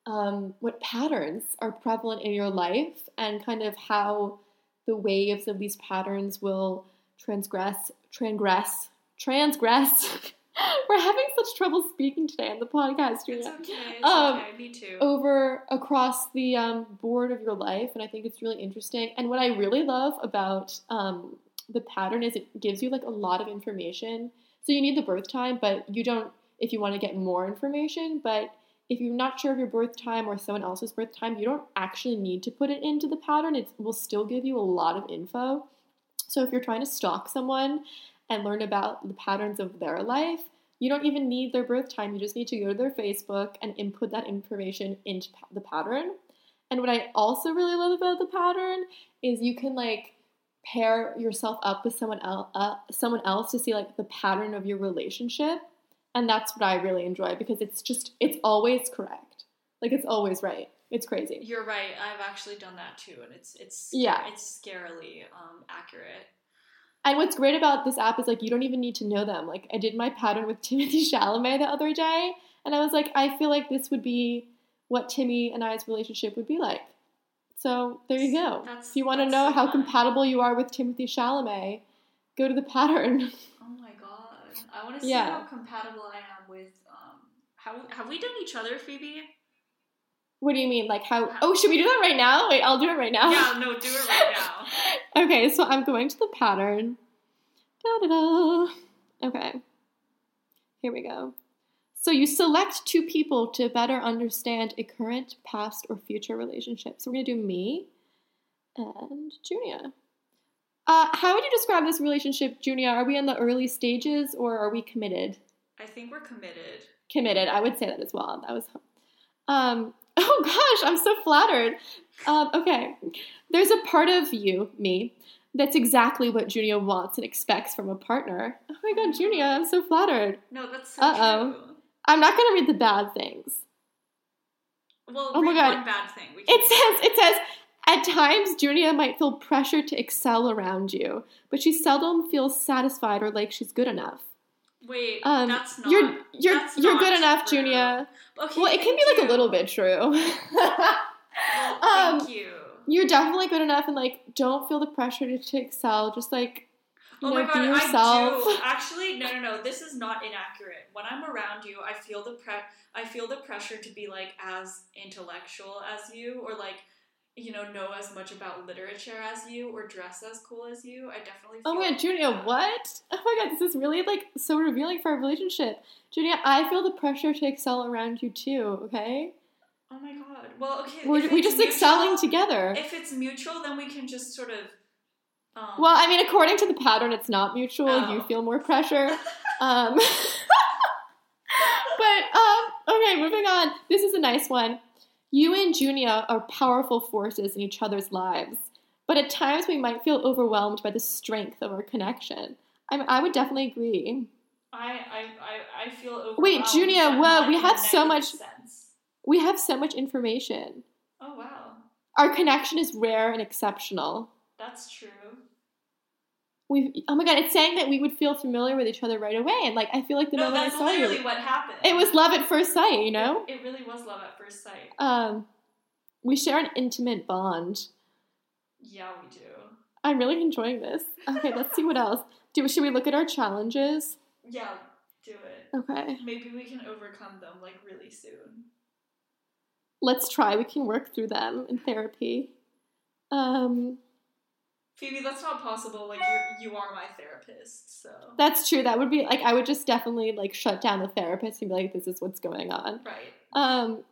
um, what patterns are prevalent in your life and kind of how the waves of these patterns will transgress, transgress, transgress. We're having such trouble speaking today on the podcast. It's okay. It's um, okay. Me too. Over across the um, board of your life, and I think it's really interesting. And what I really love about um, the pattern is it gives you like a lot of information. So you need the birth time, but you don't if you want to get more information. But if you're not sure of your birth time or someone else's birth time, you don't actually need to put it into the pattern. It will still give you a lot of info. So if you're trying to stalk someone and learn about the patterns of their life, you don't even need their birth time. You just need to go to their Facebook and input that information into the pattern. And what I also really love about the pattern is you can like pair yourself up with someone else, uh, someone else to see like the pattern of your relationship, and that's what I really enjoy because it's just it's always correct, like it's always right. It's crazy. You're right. I've actually done that too, and it's it's yeah, it's scarily um, accurate. And what's great about this app is like you don't even need to know them. Like I did my pattern with Timothy Chalamet the other day, and I was like, I feel like this would be what Timmy and I's relationship would be like. So there you go. That's, if you want to know so how fun. compatible you are with Timothy Chalamet, go to the pattern. Oh I want to see yeah. how compatible I am with. Um, how have we done each other, Phoebe? What do you mean? Like how? Oh, should we do that right now? Wait, I'll do it right now. Yeah, no, do it right now. okay, so I'm going to the pattern. Da da da. Okay. Here we go. So you select two people to better understand a current, past, or future relationship. So we're going to do me and Junia. Uh, how would you describe this relationship, Junia? Are we in the early stages or are we committed? I think we're committed. Committed. I would say that as well. That was. Um, oh gosh, I'm so flattered. Um, okay, there's a part of you, me, that's exactly what Junia wants and expects from a partner. Oh my god, Junia, I'm so flattered. No, that's so Uh-oh. true. I'm not going to read the bad things. Well, oh my God. bad thing. it says, it says, at times, Junia might feel pressure to excel around you, but she seldom feels satisfied or like she's good enough. Wait, um, that's not. You're you're you're good enough, true. Junia. Okay, well, it can be like you. a little bit true. well, thank um, you. You're definitely good enough, and like, don't feel the pressure to, to excel. Just like oh know, my god, I do. Actually, no, no, no. This is not inaccurate. When I'm around you, I feel the pre- I feel the pressure to be like as intellectual as you, or like you know, know as much about literature as you or dress as cool as you. I definitely. Feel Oh my god, Junia, what? Oh my god, this is really like so revealing for our relationship. Junia, I feel the pressure to excel around you too, okay? Oh my god. Well, okay. We're we just excelling together. If it's mutual, then we can just sort of. Um, Well, I mean, according to the pattern, it's not mutual. Oh. You feel more pressure. Um, but um, okay, moving on. This is a nice one. You and Junia are powerful forces in each other's lives, but at times we might feel overwhelmed by the strength of our connection. I, I would definitely agree. I, I, I, I feel overwhelmed. Wait, Junia, whoa, we have so much- Sense. We have so much information. Oh wow, Our connection is rare and exceptional. that's true. We oh my god, it's saying that we would feel familiar with each other right away, and like I feel like the no, moment I saw literally you, what happened. it was love at first sight. You know. It, it really was love at first sight. Um, we share an intimate bond. Yeah, we do. I'm really enjoying this. Okay, let's see what else. Do should we look at our challenges? Yeah, do it. Okay, Maybe we can overcome them like really soon. let's try. We can work through them in therapy. Um, Phoebe, that's not possible. Like you, you are my therapist, so that's true. That would be like I would just definitely like shut down the therapist and be like, "This is what's going on." right. Um,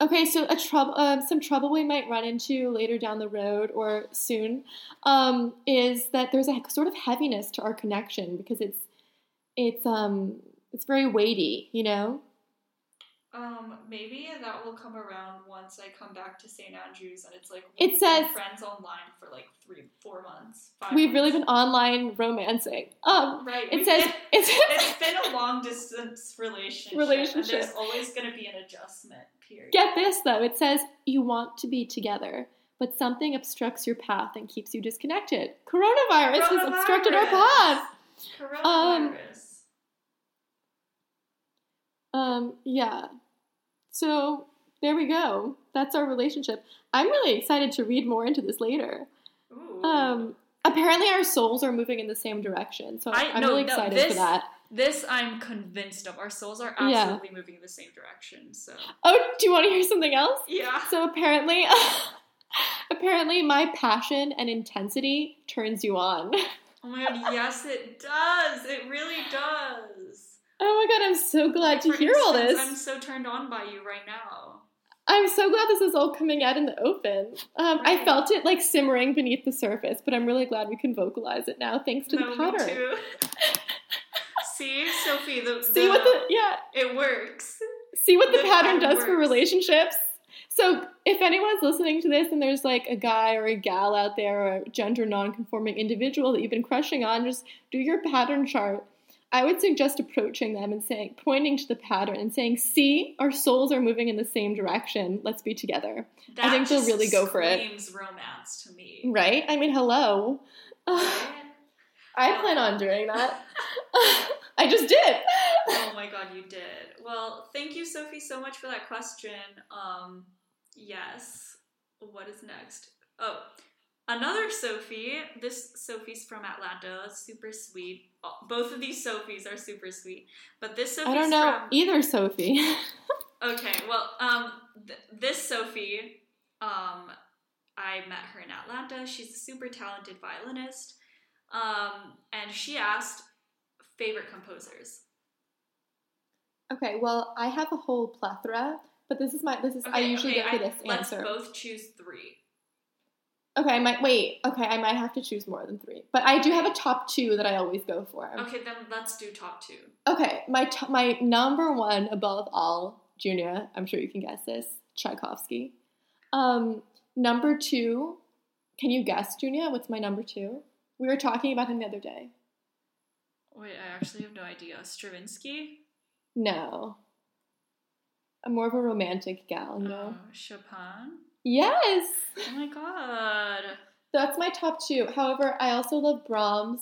okay, so a trouble, um, some trouble we might run into later down the road or soon, um, is that there's a sort of heaviness to our connection because it's, it's, um, it's very weighty, you know. Um, maybe that will come around once I come back to St. Andrews, and it's like It says- friends online for like three, four months. Five We've really been online romancing. Um, right. it says been- it's. it's been a long distance relationship. Relationship. And there's always going to be an adjustment period. Get this though, it says you want to be together, but something obstructs your path and keeps you disconnected. Coronavirus, has obstructed our path. Coronavirus. Um, yeah. So there we go. That's our relationship. I'm really excited to read more into this later. Um, apparently our souls are moving in the same direction, so I- I'm no, really no, excited this- for that. this I'm convinced of. Our souls are Yeah. absolutely moving in the same direction. So Oh, do you want to hear something else? yeah. So apparently, apparently my passion and intensity turns you on. Oh my god, yes, it does. It really does. Oh my god, I'm so glad to For hear all this. I'm so turned on by you right now. I'm so glad this is all coming out in the open. Um, I felt it like simmering beneath the surface, but I'm really glad we can vocalize it now, thanks to no, the me pattern. too. See, Sophie, the, See what the yeah, it works. see what the, The pattern pattern does for relationships. So if anyone's listening to this and there's like a guy or a gal out there or a gender non-conforming individual that you've been crushing on, just do your pattern chart. I would suggest approaching them and saying, pointing to the pattern and saying, "See, our souls are moving in the same direction. Let's be together." That I think they'll really go for it. Screams romance to me. Right? I mean, hello. Right? I plan on doing that. I just did. oh my god, you did. Well, thank you, Sophie, so much for that question. Um, yes. What is next? Oh, another Sophie. This Sophie's from Atlanta. Super sweet. Both of these Sophies are super sweet. But this Sophie's I don't know from either, Sophie. Okay, well, um, th- this Sophie, um, I met her in Atlanta. She's a super talented violinist, um, and she asked favorite composers. okay, well, I have a whole plethora, but this is my this is I usually okay, go for I- this let's answer. both choose three. Okay, I might wait. Okay, I might have to choose more than three, but I do have a top two that I always go for. Okay, then let's do top two. Okay, my to- my number one above all, Junia. I'm sure you can guess this. Tchaikovsky. Um, number two. Can you guess, Junia? What's my number two? We were talking about him the other day. Wait, I actually have no idea. Stravinsky? No. I'm more of a romantic gal, you know? Uh, Chopin? Yes! Oh my god. That's my top two. However, I also love Brahms.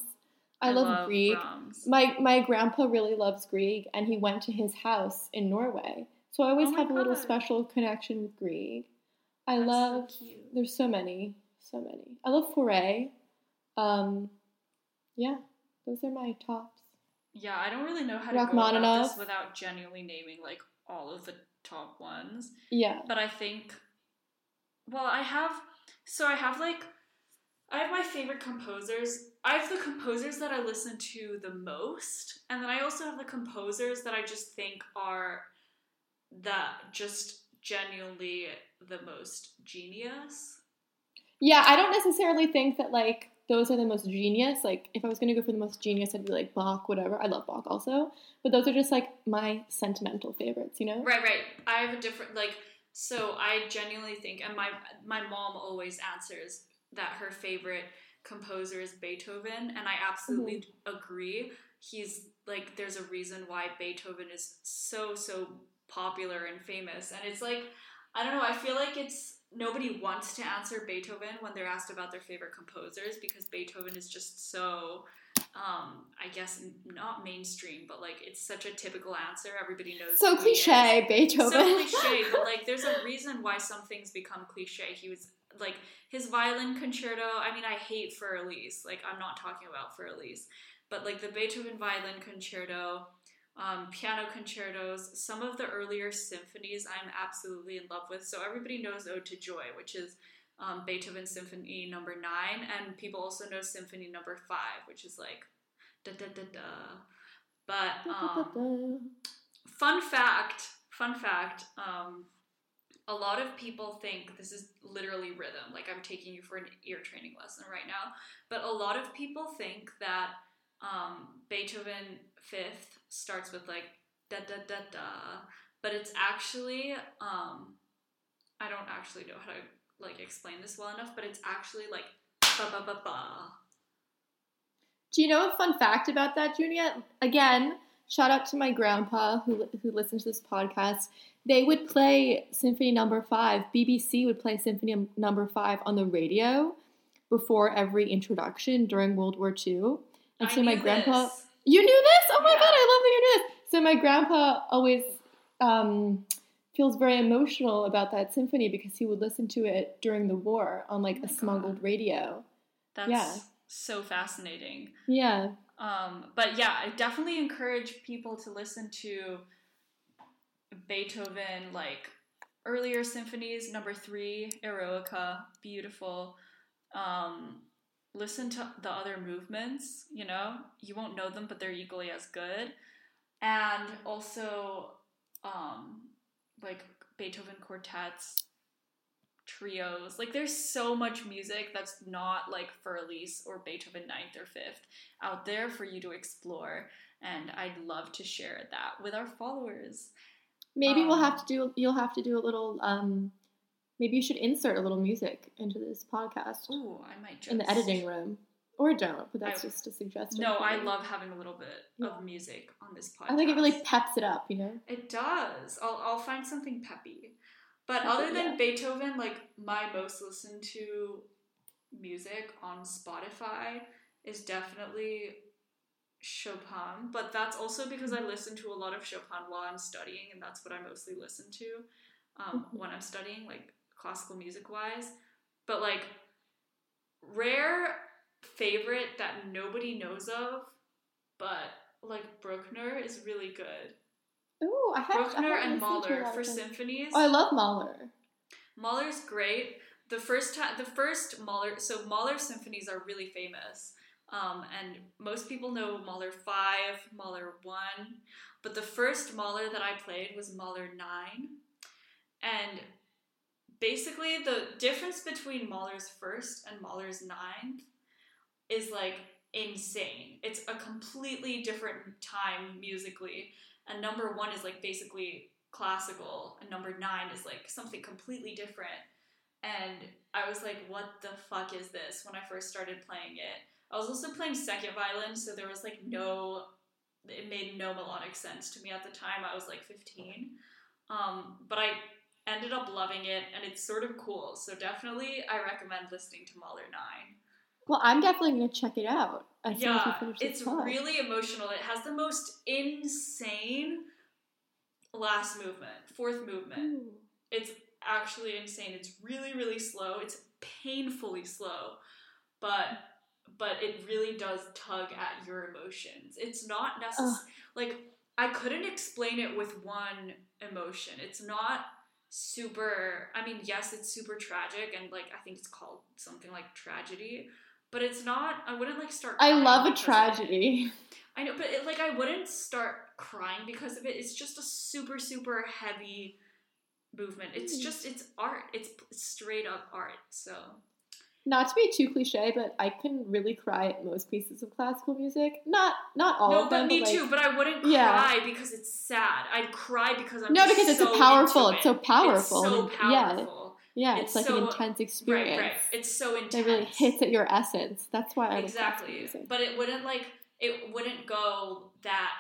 I, love, Grieg. Brahms. My my grandpa really loves Grieg, and he went to his house in Norway. So I always Oh have a little special connection with Grieg. I That's so love. cute. there's so many, so many. I love Fauré. Um, yeah, those are my tops. Yeah, I don't really know how to go about this without genuinely naming like all of the top ones. Yeah. But I think, well, I have So I have like I have my favorite composers. I have the composers that I listen to the most, and then I also have the composers that I just think are that just genuinely the most genius. Yeah, I don't necessarily think that like those are the most genius. Like if I was gonna go for the most genius, I'd be like Bach, whatever. I love Bach also, but those are just like my sentimental favorites, you know? Right, right. I have a different like. So I genuinely think, and my my mom always answers that her favorite composer is Beethoven, and I absolutely mm-hmm. agree. He's like, there's a reason why Beethoven is so so popular and famous, and it's like, I don't know. I feel like it's nobody wants to answer Beethoven when they're asked about their favorite composers because Beethoven is just so um, I guess not mainstream, but like it's such a typical answer. Everybody knows. So cliche. Beethoven. So cliche, but like there's a reason why some things become cliche. He was like his violin concerto. I mean, I hate Für Elise. Like I'm not talking about Für Elise, but like the Beethoven violin concerto, um, piano concertos, some of the earlier symphonies, I'm absolutely in love with. So everybody knows Ode to Joy, which is um, Beethoven Symphony Number Nine, and people also know Symphony Number Five, which is like da da da da. But um, fun fact, fun fact. Um, a lot of people think this is literally rhythm. Like I'm taking you for an ear training lesson right now. But a lot of people think that um, Beethoven Fifth starts with like da da da da, but it's actually um, I don't actually know how to like explain this well enough, but it's actually like ba ba ba ba. Do you know a fun fact about that, Junia? Again, shout out to my grandpa who who listens to this podcast. They would play Symphony Number Five. BBC would play Symphony Number Five on the radio before every introduction during World War II. And I so my grandpa, this. you knew this? Oh my Yeah. god, I love that you knew this. So my grandpa always um, feels very emotional about that symphony because he would listen to it during the war on like Oh a smuggled God. radio. That's Yeah. so fascinating. Yeah. Um, but yeah, I definitely encourage people to listen to Beethoven, like earlier symphonies, number three, Eroica, beautiful. Um, listen to the other movements, you know, you won't know them, but they're equally as good. And also, um, like Beethoven quartets, trios. Like, there's so much music that's not like for Elise or Beethoven ninth or fifth out there for you to explore. And I'd love to share that with our followers. Maybe we'll Um, have to do. You'll have to do a little. Um, maybe you should insert a little music into this podcast Ooh, I might just in the editing room, or don't. But that's I- just a suggestion. No, I love having a little bit Yeah. of music on this podcast. I think it really peps it up. You know. It does. I'll, I'll find something peppy. But other than yeah. Beethoven, like my most listened to music on Spotify is definitely Chopin. But that's also because I listen to a lot of Chopin while I'm studying, and that's what I mostly listen to um, Mhm. when I'm studying, like classical music wise. But like rare favorite that nobody knows of, but like Bruckner is really good. Ooh, I have. I Bruckner haven't and listened to a Mahler for symphonies. Oh, I love Mahler. Mahler's great. The first time, the first Mahler, so Mahler symphonies are really famous, um, and most people know Mahler five, Mahler one, but the first Mahler that I played was Mahler nine, and basically the difference between Mahler's first and Mahler's ninth is like insane. It's a completely different time musically, and number one is like basically classical, and number nine is like something completely different. And I was like, what the fuck is this when I first started playing it? I was also playing second violin, so there was like no, it made no melodic sense to me at the time. I was like 15. Um, but I ended up loving it, and it's sort of cool. So definitely, I recommend listening to Mahler 9. Well, I'm definitely gonna check it out as soon as we Yeah, it's pod. really emotional. It has the most insane last movement, fourth movement. Ooh. It's actually insane. It's really, really slow. It's painfully slow, but but it really does tug at your emotions. It's not necessary. Like I couldn't explain it with one emotion. It's not super I mean, yes, it's super tragic and like I think it's called something like tragedy, but it's not I wouldn't like start I love a it. tragedy. I know, but it, like I wouldn't start crying because of it. It's just a super super heavy movement. It's Mm. just it's art. It's straight up art. So Not to be too cliche, but I can really cry at most pieces of classical music. Not not all no, of but them. me like- too. But I wouldn't Yeah. cry because it's sad. I'd cry because I'm No, because it's so powerful. into It's so powerful. It's so it- yeah, powerful. Yeah. It's It's, like so- an intense experience. Right, right. It's so intense. It really hits at your essence. That's why I exactly. But it wouldn't like it wouldn't go that.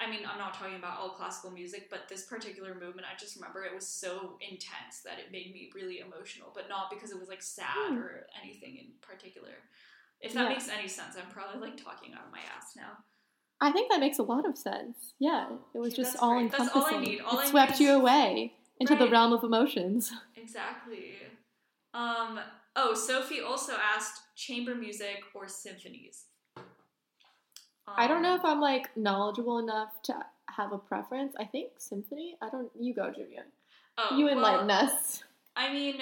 I mean, I'm not talking about all classical music, but this particular movement, I just remember it was so intense that it made me really emotional, but not because it was like sad Hmm. or anything in particular. If that Yeah. makes any sense, I'm probably like talking out of my ass now. I think that makes a lot of sense. Yeah, it was Okay, just all great. Encompassing. all I need. All I it need swept you away into the realm of emotions. Exactly. Um. Oh, Sophie also asked chamber music or symphonies. I don't know Um, if I'm like knowledgeable enough to have a preference. I think symphony. I don't. You go, Julia. oh, you well, enlighten us. I mean,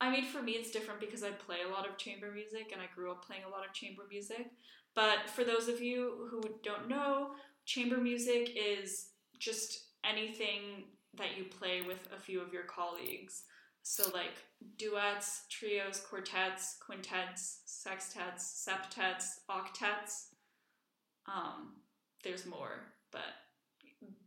I mean, for me, it's different because I play a lot of chamber music and I grew up playing a lot of chamber music. But for those of you who don't know, chamber music is just anything that you play with a few of your colleagues. So, like duets, trios, quartets, quintets, sextets, septets, octets. Um, there's more, but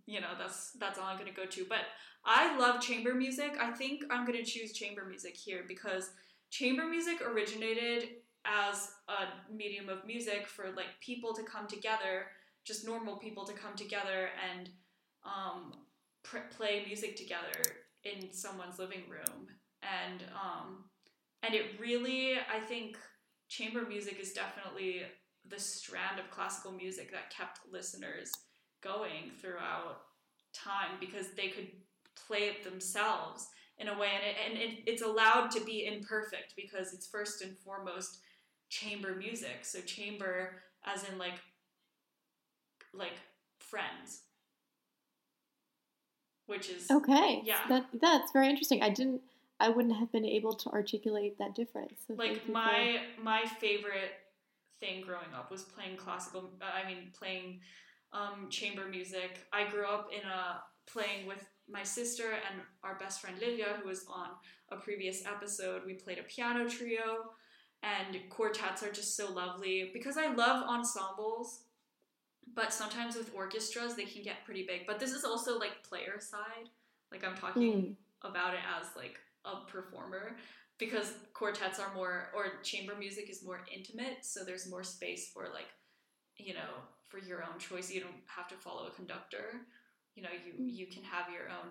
you know that's that's all I'm gonna go to. But I love chamber music. I think I'm gonna choose chamber music here because chamber music originated as a medium of music for like people to come together, just normal people to come together and um, pr- play music together in someone's living room, and um, and it really, I think, chamber music is definitely the strand of classical music that kept listeners going throughout time because they could play it themselves in a way. And, it, and it, it's allowed to be imperfect because it's first and foremost chamber music. So chamber as in like like friends which is Okay. Yeah. That that's very interesting. I didn't. I wouldn't have been able to articulate that difference. So like you for- my my favorite thing growing up was playing classical uh, i mean playing um, chamber music i grew up in a playing with my sister and our best friend livia who was on a previous episode we played a piano trio and quartets are just so lovely because i love ensembles but sometimes with orchestras they can get pretty big but this is also like player side like i'm talking Mm. about it as like a performer because quartets are more or chamber music is more intimate so there's more space for like you know for your own choice you don't have to follow a conductor you know you Mm. you can have your own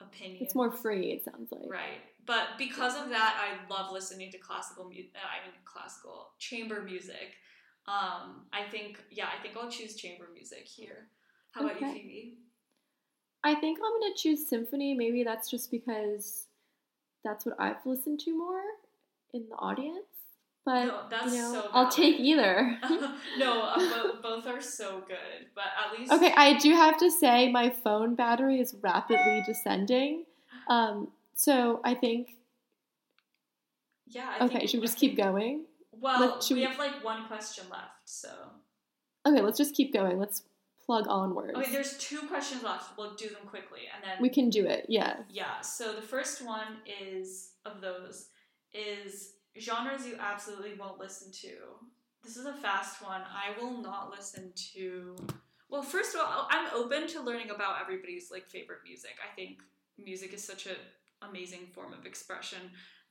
opinion It's more free. It sounds like. right but because of that i love listening to classical music i mean classical chamber music um i think yeah i think i'll choose chamber music here how about you phoebe I think I'm gonna choose symphony. Maybe that's just because that's what I've listened to more in the audience. But No, that's you know, so I'll take either. no uh, bo- both are so good but at least okay, I do have to say my phone battery is rapidly descending. Um, so I think Yeah. I okay, think- should we just keep going? Well, Let- we we- have like one question left, so. Okay, let's just keep going. Let's plug onwards. Okay, there's two questions left. We'll do them quickly, and then we can do it. Yeah. Yeah. So the first one is of those is genres you absolutely won't listen to. This is a fast one. I will not listen to. Well, first of all, I'm open to learning about everybody's like favorite music. I think music is such an amazing form of expression,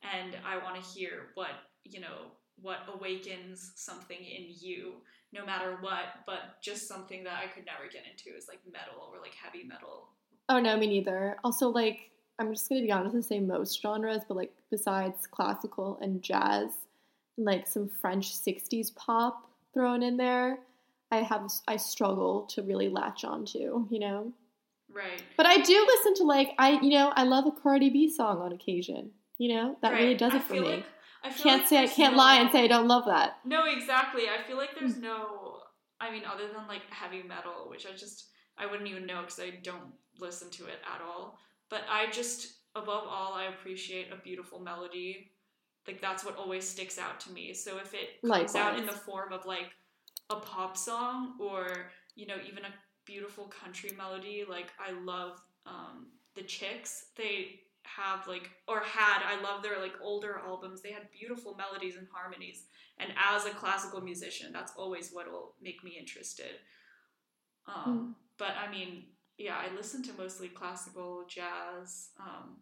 and I want to hear what you know what awakens something in you, no matter what. But just something that I could never get into is like metal or like heavy metal Oh no, me neither. Also, like I'm just gonna be honest and say most genres, but like besides classical and jazz, and like some French '60s pop thrown in there, I have I struggle to really latch onto. You know. right. But I do listen to like I you know I love a Cardi B song on occasion. You know that really Right. does I it for feel me. Like, I can't like say I can't no- lie and say I don't love that. No, exactly. I feel like Mm. there's no. I mean, other than like heavy metal, which I just I wouldn't even know because I don't listen to it at all. but I just above all I appreciate a beautiful melody. Like that's what always sticks out to me. So if it comes out in the form of like a pop song or you know even a beautiful country melody, like I love um, the Chicks. They have like or had I love their like older albums. They had beautiful melodies and harmonies. And as a classical musician, that's always what will make me interested. Um, But I mean, yeah, I listen to mostly classical jazz. Um,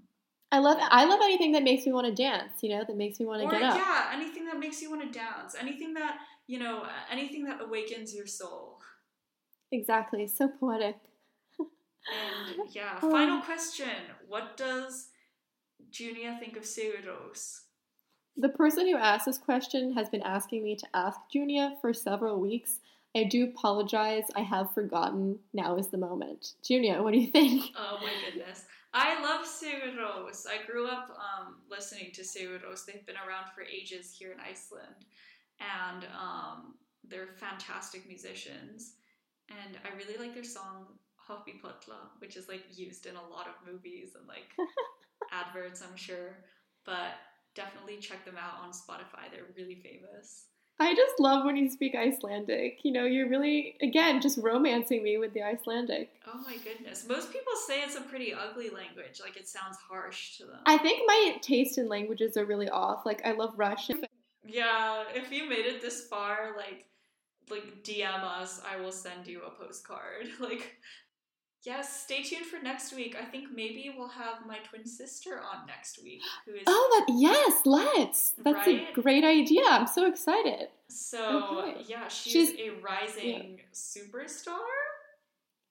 I love I love anything that makes me want to dance. You know, that makes me want to or get up. yeah, anything that makes you want to dance, anything that you know, anything that awakens your soul. Exactly. So poetic. And yeah, Oh. final question: What does Junia think of Sigur Rós? The person who asked this question has been asking me to ask Junia for several weeks. I do apologize. I have forgotten. Now is the moment. Junia, what do you think? Oh my goodness. I love Sigur Rós. I grew up um, listening to Sigur Rós. They've been around for ages here in Iceland. And um, they're fantastic musicians. And I really like their song Hoppípolla, which is like used in a lot of movies and like adverts, I'm sure. But definitely check them out on Spotify. They're really famous. I just love when you speak Icelandic. You know, you're really, again, just romancing me with the Icelandic. Oh my goodness. Most people say it's a pretty ugly language. Like it sounds harsh to them. I think my taste in languages are really off. Like, I love Russian. Yeah, if you made it this far, like like DM us, I will send you a postcard. Like yes, stay tuned for next week. I think maybe we'll have my twin sister on next week who is Oh, that, yes, let's. That's Right? a great idea. I'm so excited. so okay. yeah, she's, She's- a rising superstar.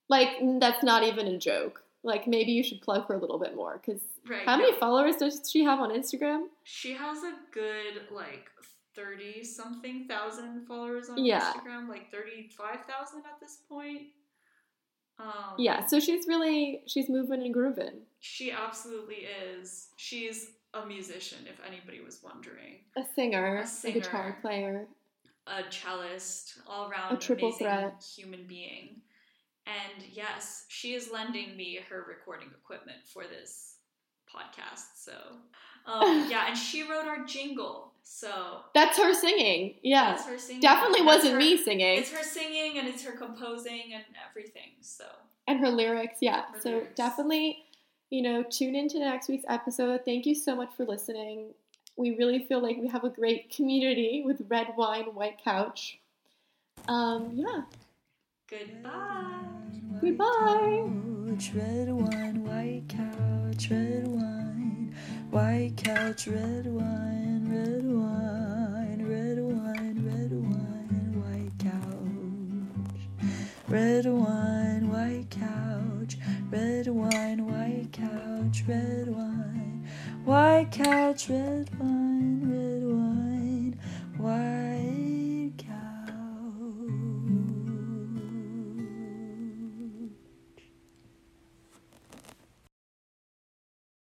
Like, that's not even a joke. Like, maybe you should plug her a little bit more because Right. how many followers does she have on Instagram? She has a good like 30 something thousand followers on Yeah. Instagram, like 35,000 at this point. Um, Yeah, so she's really, she's moving and grooving. She absolutely is. She's a musician, if anybody was wondering. A singer, A a, guitar player. A cellist, all around A triple threat. human being. And yes, she is lending me her recording equipment for this podcast. So, um, yeah, and she wrote our jingle. So That's her singing. Yeah. that's her singing. Definitely That's wasn't her- me singing. It's her singing and it's her composing and everything. So and her lyrics, yeah. Her so lyrics. definitely, you know, tune into next week's episode. Thank you so much for listening. We really feel like we have a great community with Red Wine White Couch. Um, yeah. goodbye. Goodbye. Couch, red wine, white couch, red wine, white couch, red wine, red wine, red wine, red wine, white couch. Red wine, white couch, red wine, white couch, red wine, white couch, red wine, red wine, white.